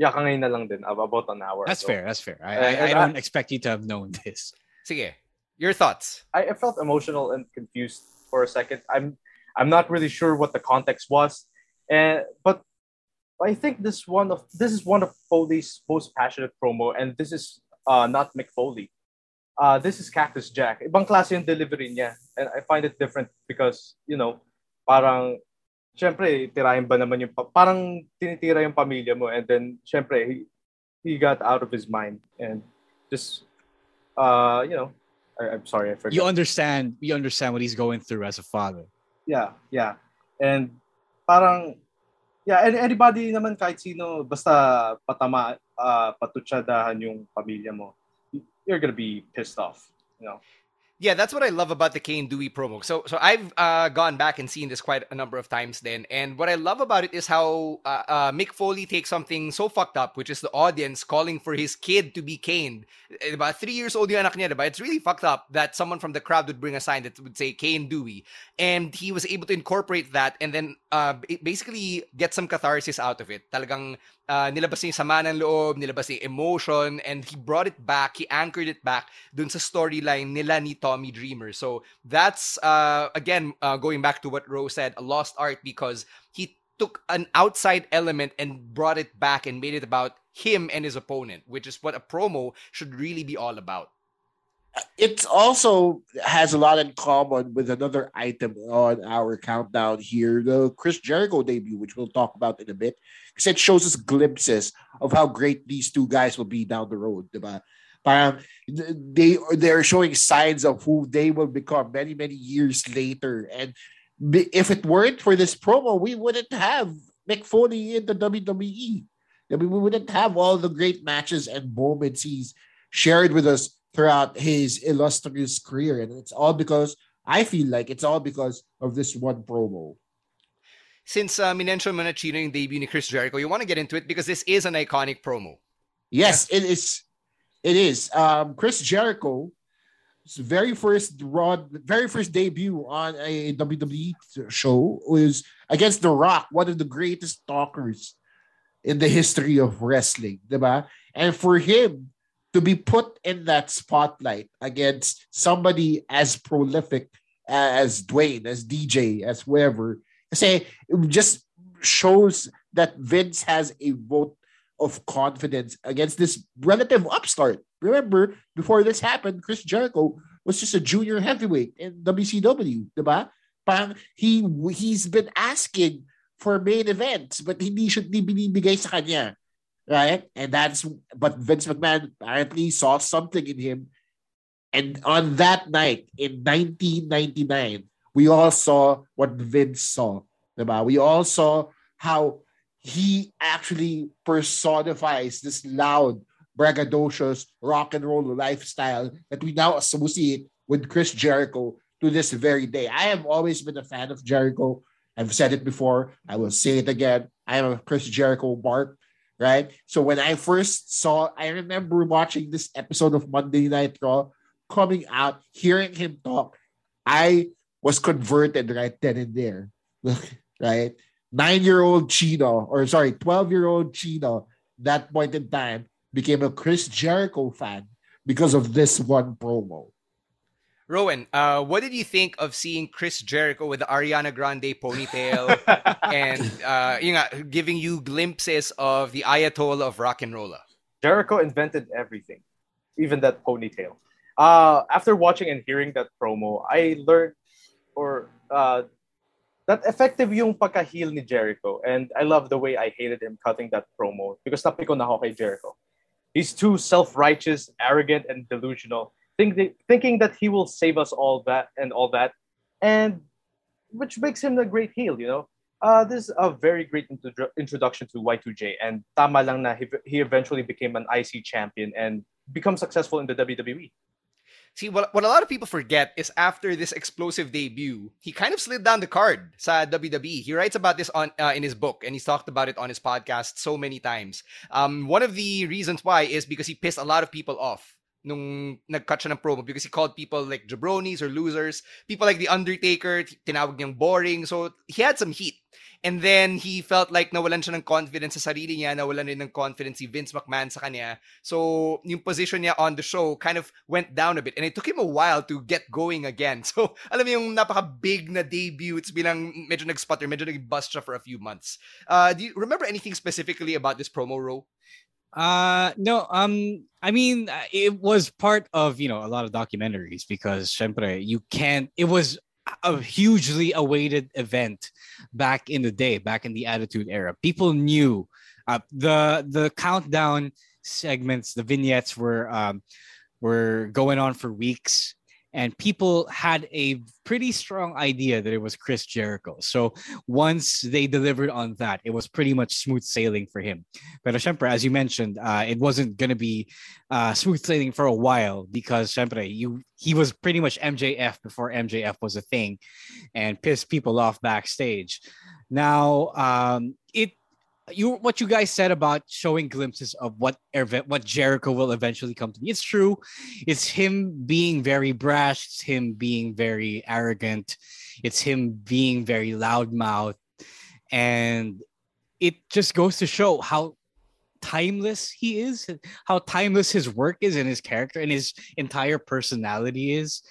Yeah, kangayon na lang din, ab- about an hour. That's ago. fair. That's fair. I, Uh, I, I don't I- expect you to have known this. Sige. Your thoughts? I, I felt emotional and confused for a second. I'm I'm not really sure what the context was, and but I think this one of this is one of Foley's most passionate promo, and this is uh not Mick Foley. Uh, this is Cactus Jack. Ibang klase yung delivery niya, and I find it different because you know, parang syempre tirahin ba naman yung pa- parang tinitira yung pamilya mo, and then syempre he, he got out of his mind and just uh you know I, am sorry, I forgot. You understand. You understand what he's going through as a father. Yeah, yeah, and parang yeah, and anybody naman kahit sino basta patama uh, patutsadahan yung pamilya mo, you're gonna be pissed off, you know. Yeah, that's what I love about the Cane Dewey promo. So, so I've uh, gone back and seen this quite a number of times. Then, and what I love about it is how uh, uh, Mick Foley takes something so fucked up, which is the audience calling for his kid to be caned. About three years old yung anak niya, But It's really fucked up that someone from the crowd would bring a sign that would say Cane Dewey, and he was able to incorporate that and then uh, basically get some catharsis out of it. Talagang uh, nilabas niya sama ng loob, nilabas niya emotion, and he brought it back, he anchored it back dun sa storyline nila ni Tommy Dreamer. So that's, uh, again, uh, going back to what Rose said, a lost art because he took an outside element and brought it back and made it about him and his opponent, which is what a promo should really be all about it also has a lot in common with another item on our countdown here the Chris Jericho debut, which we'll talk about in a bit, because it shows us glimpses of how great these two guys will be down the road. Diba? Parang they they're showing signs of who they will become many many years later, and if it weren't for this promo, we wouldn't have Mick Foley in the WWE. I mean, we wouldn't have all the great matches and moments he's shared with us throughout his illustrious career. And it's all because I feel like it's all because of this one promo. Since uh, minention mo na Chino yung debut ni Chris Jericho, you want to get into it because this is an iconic promo. Yes, yeah. it is. It is. Um, Chris Jericho, very first run, very first debut on a WWE show was against The Rock, one of the greatest talkers in the history of wrestling, diba? And for him to be put in that spotlight against somebody as prolific as Dwayne, as DJ, as whoever, say it just shows that Vince has a vote of confidence against this relative upstart. Remember, before this happened, Chris Jericho was just a junior heavyweight in WCW, diba? Parang he he's been asking for main events, but hindi siya binibigay sa kanya right? And that's but Vince McMahon apparently saw something in him. And on that night in 1999, we all saw what Vince saw. Diba? We all saw how he actually personifies this loud, braggadocious rock and roll lifestyle that we now associate with Chris Jericho to this very day. I have always been a fan of Jericho. I've said it before. I will say it again. I am a Chris Jericho mark right? So when I first saw, I remember watching this episode of Monday Night Raw coming out, hearing him talk. I was converted right then and there, right? Nine year old Chino, or sorry, 12 year old Chino, that point in time became a Chris Jericho fan because of this one promo. Rowan, uh, what did you think of seeing Chris Jericho with the Ariana Grande ponytail and uh, you know, giving you glimpses of the Ayatollah of rock and roll? Jericho invented everything, even that ponytail. Uh, after watching and hearing that promo, I learned or uh, that effective yung pagka-heel ni Jericho. And I love the way I hated him cutting that promo because napiko na ako kay Jericho. He's too self-righteous, arrogant, and delusional think thinking that he will save us all that and all that, and which makes him a great heel. You know, uh, this is a very great introduction to Y2J, and tama lang na he, he eventually became an IC champion and become successful in the WWE. See, what, what a lot of people forget is after this explosive debut, he kind of slid down the card sa WWE. He writes about this on uh, in his book, and he's talked about it on his podcast so many times. Um, one of the reasons why is because he pissed a lot of people off nung nag-cut siya ng promo because he called people like jabronis or losers. People like The Undertaker, tinawag niyang boring. So, he had some heat. And then, he felt like nawalan siya ng confidence sa sarili niya, nawalan rin ng confidence si Vince McMahon sa kanya. So, yung position niya on the show kind of went down a bit. And it took him a while to get going again. So, alam mo yung napaka-big na debut. It's bilang medyo nag-sputter, medyo nag-bust siya for a few months. Uh, do you remember anything specifically about this promo, Ro? Uh no, um I mean uh, it was part of, you know, a lot of documentaries because siempre, you can't it was a hugely awaited event back in the day, back in the attitude era. People knew uh, the the countdown segments, the vignettes were um were going on for weeks and people had a pretty strong idea that it was Chris Jericho. So once they delivered on that, it was pretty much smooth sailing for him. But syempre, as you mentioned, uh, it wasn't going to be uh, smooth sailing for a while because you he was pretty much MJF before MJF was a thing, and pissed people off backstage. Now, um, it you what you guys said about showing glimpses of what what Jericho will eventually come to be. It's true. It's him being very brash. It's him being very arrogant. It's him being very loudmouth, and it just goes to show how timeless he is, how timeless his work is, and his character and his entire personality is.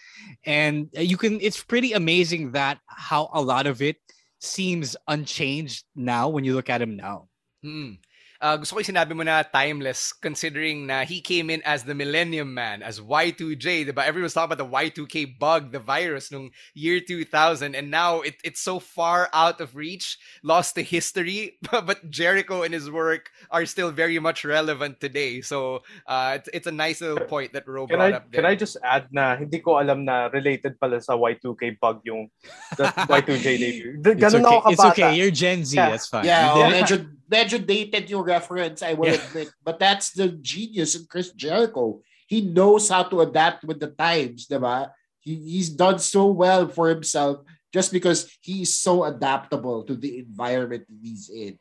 And you can. It's pretty amazing that how a lot of it seems unchanged now when you look at him now. Hmm. Uh, gusto ko yung sinabi mo na timeless considering na he came in as the Millennium Man, as Y2J, diba? Everyone's talking about the Y2K bug, the virus nung year 2000, and now it, it's so far out of reach, lost to history, but Jericho and his work are still very much relevant today. So uh, it's, it's a nice little point that Ro brought can I, up there. Can I just add na hindi ko alam na related pala sa Y2K bug yung Y2J debut. Ganun okay. It's okay. You're Gen Z. Yeah. That's fine. Yeah, You oh, did- medyo, medyo dated yung reference, I will Yeah. admit. But that's the genius in Chris Jericho. He knows how to adapt with the times, diba? He, he's done so well for himself just because he's so adaptable to the environment he's in.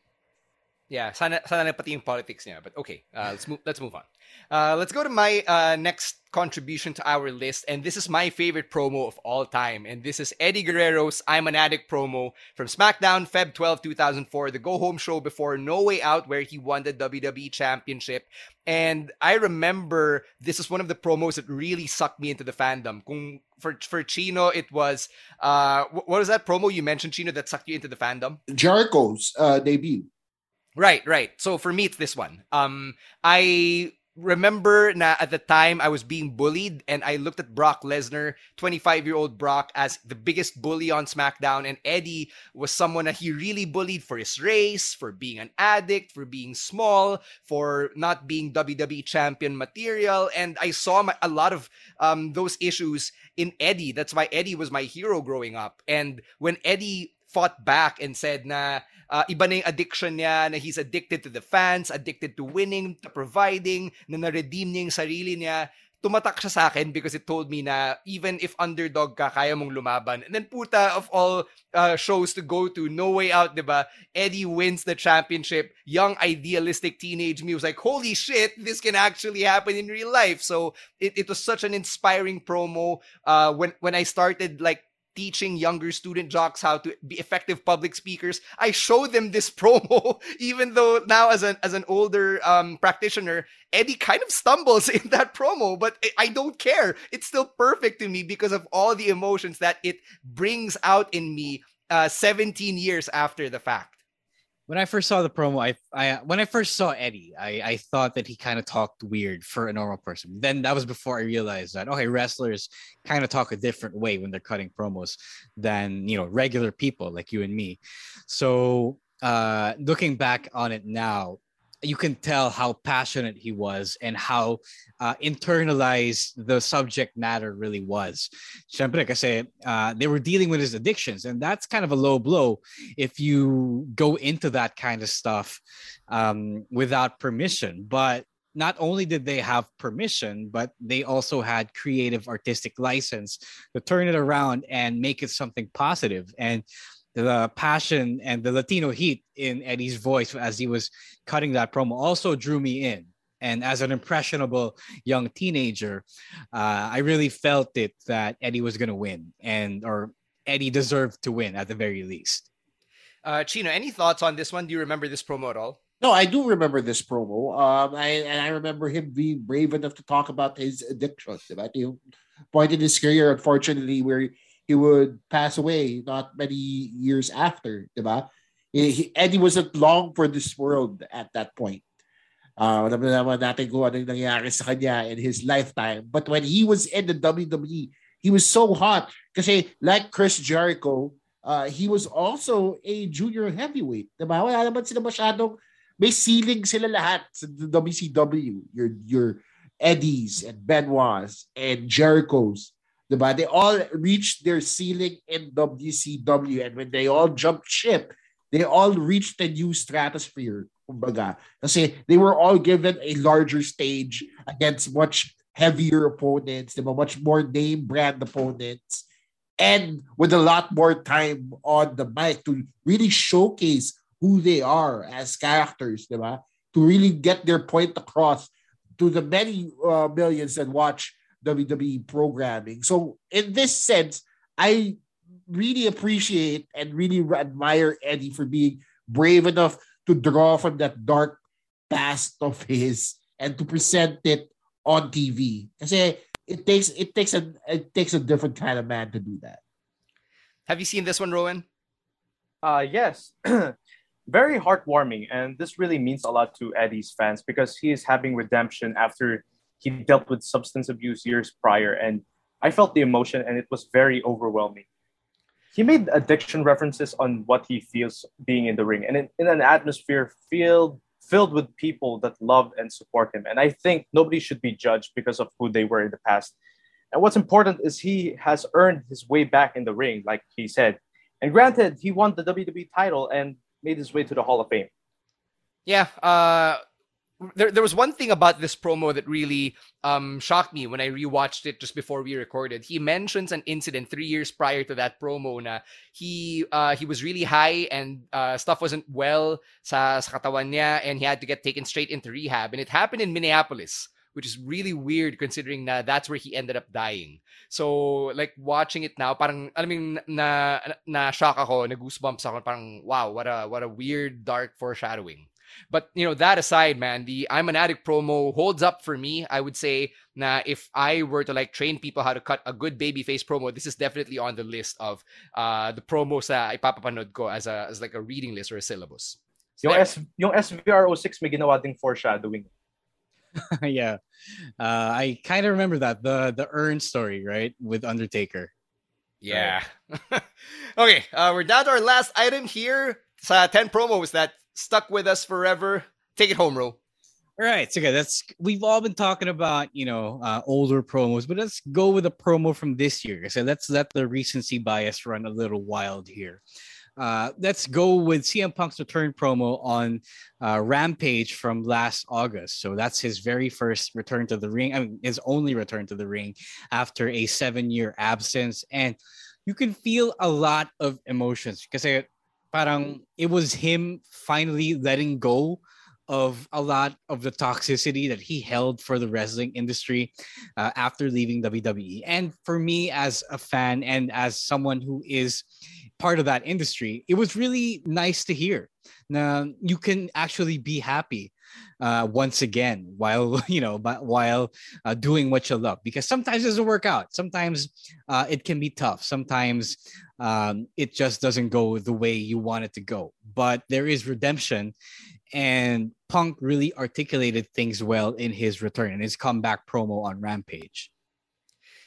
Yeah, sana sana na pati yung politics niya. But okay, uh, let's move. Let's move on. Uh, let's go to my uh, next contribution to our list, and this is my favorite promo of all time, and this is Eddie Guerrero's "I'm an Addict" promo from SmackDown, Feb 12, 2004, the Go Home show before No Way Out, where he won the WWE Championship. And I remember this is one of the promos that really sucked me into the fandom. Kung for for Chino, it was uh, what was that promo you mentioned, Chino, that sucked you into the fandom? Jericho's uh, debut. Right, right. So for me, it's this one. Um, I remember na at the time I was being bullied, and I looked at Brock Lesnar, 25 year old Brock, as the biggest bully on SmackDown, and Eddie was someone that he really bullied for his race, for being an addict, for being small, for not being WWE champion material, and I saw my, a lot of um those issues in Eddie. That's why Eddie was my hero growing up, and when Eddie fought back and said na uh, iba na yung addiction niya, na he's addicted to the fans, addicted to winning, to providing, na na-redeem niya yung sarili niya, tumatak siya sa akin because it told me na even if underdog ka, kaya mong lumaban. And then puta of all uh, shows to go to, No Way Out, diba? Eddie wins the championship. Young, idealistic teenage me was like, holy shit, this can actually happen in real life. So it, it was such an inspiring promo. Uh, when, when I started like teaching younger student jocks how to be effective public speakers. I show them this promo, even though now as an as an older um, practitioner, Eddie kind of stumbles in that promo, but I- don't care. It's still perfect to me because of all the emotions that it brings out in me uh, 17 years after the fact. When I first saw the promo, I, I when I first saw Eddie, I, I thought that he kind of talked weird for a normal person. Then that was before I realized that okay, wrestlers kind of talk a different way when they're cutting promos than you know regular people like you and me. So uh, looking back on it now, you can tell how passionate he was and how uh, internalized the subject matter really was. Siyempre kasi uh, they were dealing with his addictions and that's kind of a low blow if you go into that kind of stuff um, without permission. But not only did they have permission, but they also had creative artistic license to turn it around and make it something positive. And the passion and the Latino heat in Eddie's voice as he was cutting that promo also drew me in. And as an impressionable young teenager, uh, I really felt it that Eddie was going to win, and or Eddie deserved to win at the very least. Uh, Chino, any thoughts on this one? Do you remember this promo at all? No, I do remember this promo. Um, I and I remember him being brave enough to talk about his addiction. Diba? He point in his career, unfortunately, where he would pass away not many years after. Diba? He, he- Eddie wasn't long for this world at that point. Uh, in his lifetime. But when he was in the WWE, he was so hot. Kasi like Chris Jericho, uh, he was also a junior heavyweight. Diba? Wala naman sila masyadong may ceiling sila lahat sa WCW. Your your Eddies and Benoits and Jerichos. Diba? They all reached their ceiling in WCW and when they all jumped ship, they all reached a new stratosphere. Kumbaga. Kasi they were all given a larger stage against much heavier opponents, diba? much more name brand opponents, and with a lot more time on the mic to really showcase who they are as characters, diba? to really get their point across to the many uh, millions that watch WWE programming. So, in this sense, I really appreciate and really admire Eddie for being brave enough to draw from that dark past of his and to present it on TV. Kasi it takes it takes a it takes a different kind of man to do that. Have you seen this one, Rowan? Uh yes. Very heartwarming, and this really means a lot to Eddie's fans because he is having redemption after he dealt with substance abuse years prior, and I felt the emotion, and it was very overwhelming. He made addiction references on what he feels being in the ring, and in, in an atmosphere filled filled with people that love and support him. And I think nobody should be judged because of who they were in the past. And what's important is he has earned his way back in the ring, like he said. And granted, he won the WWE title and made his way to the Hall of Fame. Yeah, uh, there, there was one thing about this promo that really um, shocked me when I rewatched it just before we recorded. He mentions an incident three years prior to that promo na he uh, he was really high and uh, stuff wasn't well sa, sa katawan niya and he had to get taken straight into rehab. And it happened in Minneapolis, which is really weird considering na that's where he ended up dying. So like watching it now, parang I mean na na shock ako, na goosebumps ako, parang wow, what a what a weird dark foreshadowing. But you know that aside, man, the I'm an addict promo holds up for me. I would say now if I were to like train people how to cut a good babyface promo, this is definitely on the list of uh the promos that ipapapanood ko as a as like a reading list or a syllabus. So yung, S, yung SVR06 may ginawa ding foreshadowing. yeah. Uh, I kind of remember that the the urn story, right, with Undertaker. Yeah. Right. okay, uh, we're down to our last item here. Sa 10 promos that stuck with us forever. Take it home, Ro. All right, so okay, that's we've all been talking about you know uh, older promos, but let's go with a promo from this year. So let's let the recency bias run a little wild here. Uh, let's go with CM Punk's return promo on uh, Rampage from last August. So that's his very first return to the ring. I mean, his only return to the ring after a seven-year absence, and you can feel a lot of emotions because parang it was him finally letting go of a lot of the toxicity that he held for the wrestling industry uh, after leaving WWE. And for me, as a fan and as someone who is part of that industry, it was really nice to hear. Now you can actually be happy uh, once again while you know while uh, doing what you love because sometimes it doesn't work out. Sometimes uh, it can be tough. Sometimes um, it just doesn't go the way you want it to go. But there is redemption and punk really articulated things well in his return and his comeback promo on rampage.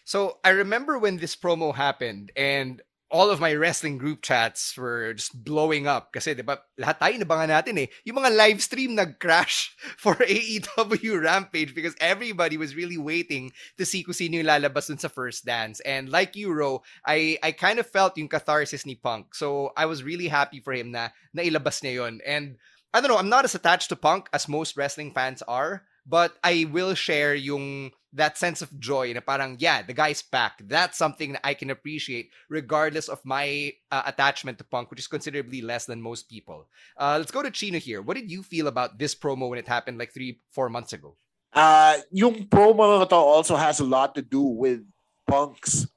So I remember when this promo happened and all of my wrestling group chats were just blowing up kasi 'di ba lahat tayo nabangan natin eh. Yung mga live stream nag-crash for AEW Rampage because everybody was really waiting to see kung sino yung lalabas dun sa first dance. And like you Ro I I kind of felt yung catharsis ni Punk. So I was really happy for him na nailabas niya yon and I don't know I'm not as attached to Punk as most wrestling fans are but I will share yung that sense of joy na parang yeah the guy's back. That's something that i can appreciate regardless of my uh, attachment to punk which is considerably less than most people. Uh, let's go to chino here. What did you feel about this promo when it happened like three four months ago? Uh yung promo to also has a lot to do with punk's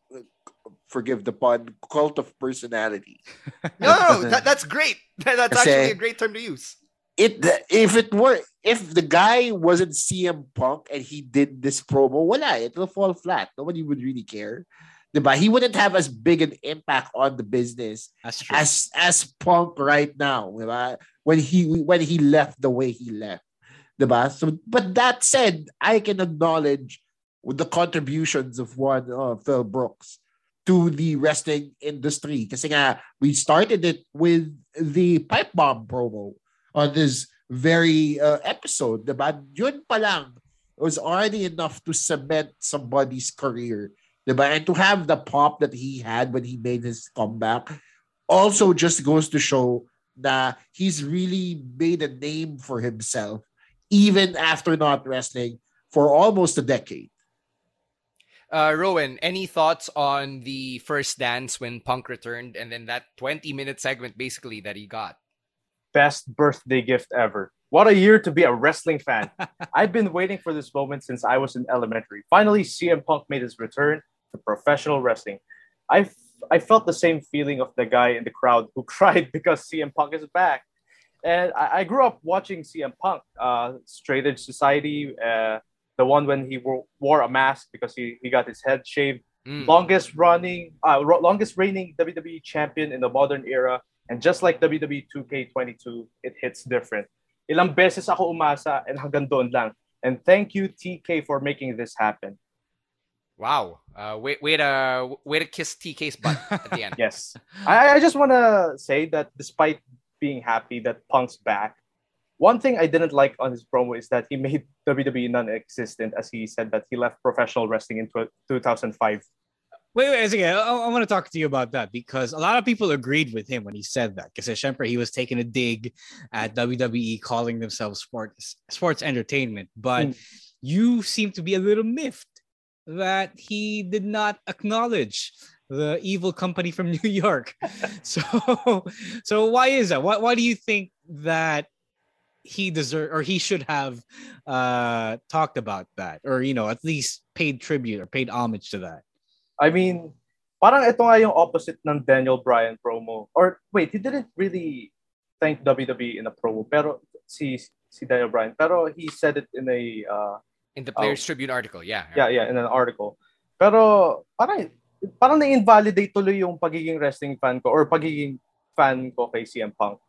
forgive the pun cult of personality. No no, no that, that's great. That's actually a great term to use it if it were if the guy wasn't CM Punk and he did this promo, wala, it'll fall flat. Nobody would really care. Diba? He wouldn't have as big an impact on the business as as Punk right now. Diba? When he when he left the way he left. Diba? So but that said, I can acknowledge with the contributions of one uh, Phil Brooks to the wrestling industry. Kasi nga, we started it with the pipe bomb promo on this very uh, episode, diba? Yun pa lang was already enough to cement somebody's career Diba? And to have the pop that he had when he made his comeback also just goes to show that he's really made a name for himself even after not wrestling for almost a decade. Uh, Rowan, any thoughts on the first dance when Punk returned and then that 20 minute segment basically that he got? Best birthday gift ever. What a year to be a wrestling fan. I've been waiting for this moment since I was in elementary. Finally, CM Punk made his return to professional wrestling. I, I felt the same feeling of the guy in the crowd who cried because CM Punk is back. And I, I grew up watching CM Punk, uh, Straight Edge Society, uh, the one when he wore, wore a mask because he, he got his head shaved. Mm. Longest running, uh, longest reigning WWE champion in the modern era. And just like WWE 2K22, it hits different. Ilang beses ako umasa and hanggang doon lang. And thank you, TK, for making this happen. Wow. Uh, wait, wait, uh, way to kiss TK's butt at the end. yes. I, I just want to say that despite being happy that Punk's back, one thing I didn't like on his promo is that he made WWE non-existent, as he said that he left professional wrestling in 2005. Wait, wait a second. I, I want to talk to you about that because a lot of people agreed with him when he said that. Because syempre, he was taking a dig at WWE, calling themselves sports sports entertainment. But mm. you seem to be a little miffed that he did not acknowledge the evil company from New York. so, so why is that? Why, why do you think that he deserve or he should have uh talked about that or you know at least paid tribute or paid homage to that i mean parang ito nga yung opposite ng Daniel Bryan promo. Or wait he didn't really thank WWE in a promo pero si si Daniel Bryan. Pero he said it in a uh, in the Players uh, Tribune article yeah, yeah. Yeah in an article. Pero parang parang na-invalidate tuloy yung pagiging wrestling fan ko or pagiging fan ko kay CM Punk.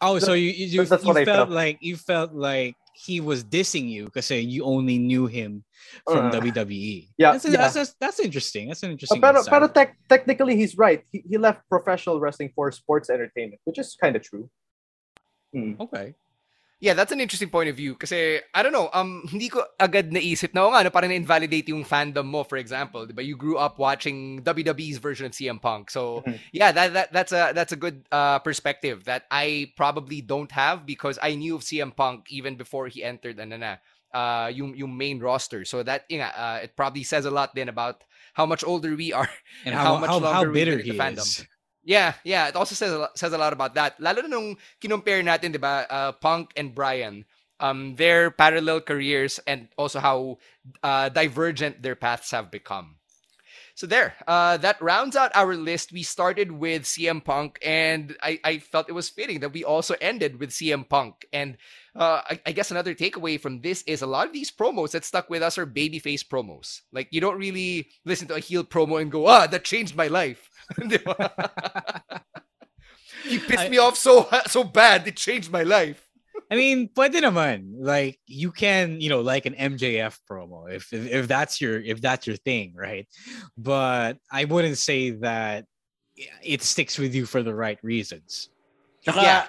Oh, so you you, you, you felt. like you felt like he was dissing you because you only knew him from uh, WWE. Yeah, that's, yeah. That's, that's, that's, interesting. That's an interesting. Uh, pero pero te- technically, he's right. He, he left professional wrestling for sports entertainment, which is kind of true. Hmm. Okay. Yeah, that's an interesting point of view. Kasi, I don't know, um, hindi ko agad naisip na, nga, ano, parang na-invalidate yung fandom mo, for example. Diba? You grew up watching WWE's version of CM Punk. So, mm-hmm. yeah, that, that that's a that's a good uh, perspective that I probably don't have because I knew of CM Punk even before he entered ano na, uh, yung, yung main roster. So, that, know, uh, it probably says a lot then about how much older we are and how, how much how, longer how bitter he the fandom. Is. Yeah, yeah. It also says a lot, says a lot about that. Lalo na nung kinompare natin, di ba, uh, Punk and Bryan, um, their parallel careers and also how uh, divergent their paths have become. So there, uh, that rounds out our list. We started with CM Punk, and I, I felt it was fitting that we also ended with CM Punk. And uh, I, I, guess another takeaway from this is a lot of these promos that stuck with us are babyface promos. Like you don't really listen to a heel promo and go, ah, that changed my life. he pissed I, me off so so bad it changed my life. I mean, pwede naman. Like you can, you know, like an MJF promo if, if if that's your if that's your thing, right? But I wouldn't say that it sticks with you for the right reasons. Saka, yeah.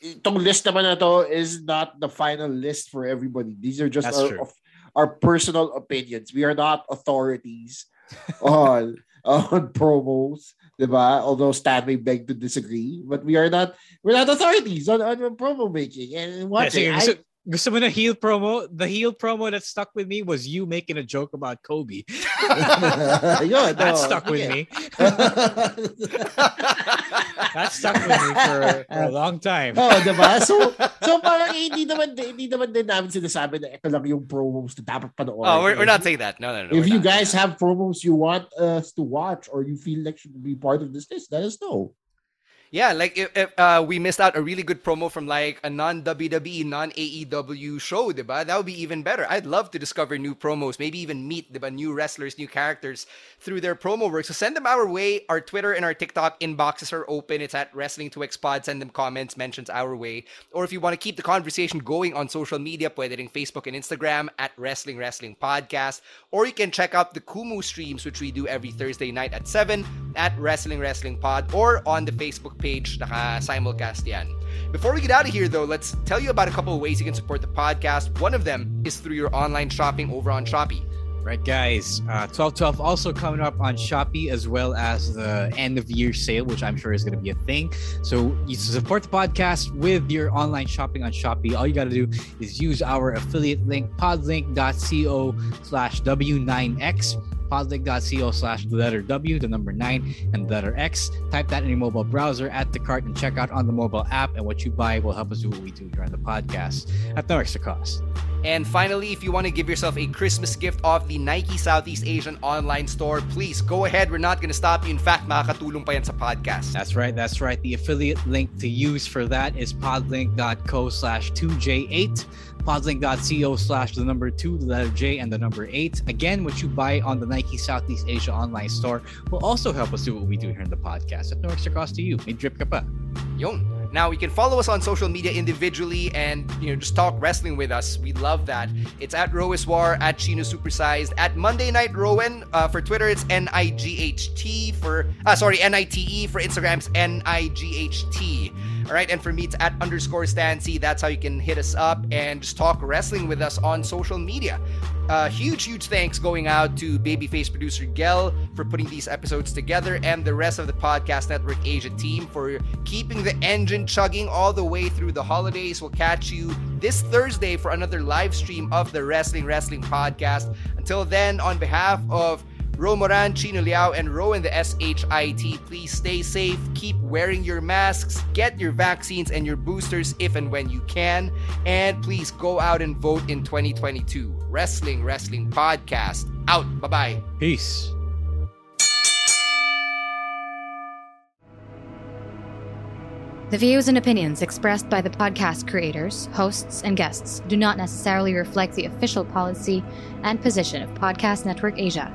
Itong list naman na to is not the final list for everybody. These are just our, our personal opinions. We are not authorities on on promos, diba? Although Stan may beg to disagree, but we are not we're not authorities on, on promo making and watching. Yeah, so, gusto mo na heel promo? The heel promo that stuck with me was you making a joke about Kobe. Yun, that stuck with me. that stuck with me for, for a long time. Oh, diba? So, so parang eh, hindi naman, hindi naman din namin sinasabi na ito lang yung promos na dapat panoorin. Oh, we're, we're not saying that. No, no, no. If you guys have promos you want us to watch or you feel like should be part of this list, let us know. Yeah, like if, if uh, we missed out a really good promo from like a non WWE, non AEW show, diba? That would be even better. I'd love to discover new promos, maybe even meet diba, new wrestlers, new characters through their promo work. So send them our way. Our Twitter and our TikTok inboxes are open. It's at Wrestling to Pod. Send them comments, mentions our way. Or if you want to keep the conversation going on social media, pwede rin Facebook and Instagram at Wrestling Wrestling Podcast. Or you can check out the Kumu streams, which we do every Thursday night at 7 at Wrestling Wrestling Pod or on the Facebook page, naka-simulcast yan. Before we get out of here, though, let's tell you about a couple of ways you can support the podcast. One of them is through your online shopping over on Shopee. Right, guys. Uh, 1212 also coming up on Shopee as well as the end of year sale, which I'm sure is going to be a thing. So you support the podcast with your online shopping on Shopee. All you got to do is use our affiliate link, podlink.co slash W9X podlink.co slash the letter W, the number nine, and the letter X. Type that in your mobile browser, add the cart, and check out on the mobile app. And what you buy will help us do what we do on the podcast at no extra cost. And finally, if you want to give yourself a Christmas gift off the Nike Southeast Asian online store, please go ahead. We're not going to stop you. In fact, makakatulong pa yan sa podcast. That's right. That's right. The affiliate link to use for that is podlink.co slash 2J8 podlink.co slash the number two, the letter J, and the number eight. Again, what you buy on the Nike Southeast Asia online store will also help us do what we do here in the podcast at no extra cost to you. May drip ka pa. Now you can follow us on social media individually and you know just talk wrestling with us. We love that. It's at Rowiswar, at Chino Supersized, at Monday Night Rowan. Uh, for Twitter, it's N I G H T for uh, sorry N I T E for Instagram's N I G H T. All right, and for me, it's at underscore Stancy. That's how you can hit us up and just talk wrestling with us on social media. Uh, huge, huge thanks going out to babyface producer Gel for putting these episodes together and the rest of the Podcast Network Asia team for keeping the engine chugging all the way through the holidays. We'll catch you this Thursday for another live stream of the Wrestling Wrestling Podcast. Until then, on behalf of Ro Moran, Chino Liao, and Rowan the SHIT, please stay safe, keep wearing your masks, get your vaccines and your boosters if and when you can, and please go out and vote in 2022. Wrestling Wrestling Podcast out. Bye bye. Peace. The views and opinions expressed by the podcast creators, hosts, and guests do not necessarily reflect the official policy and position of Podcast Network Asia,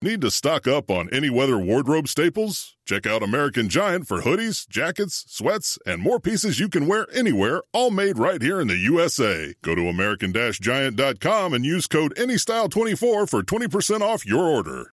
Need to stock up on any weather wardrobe staples? Check out American Giant for hoodies, jackets, sweats, and more pieces you can wear anywhere, all made right here in the USA. Go to American Giant.com and use code ANYSTYLE24 for 20% off your order.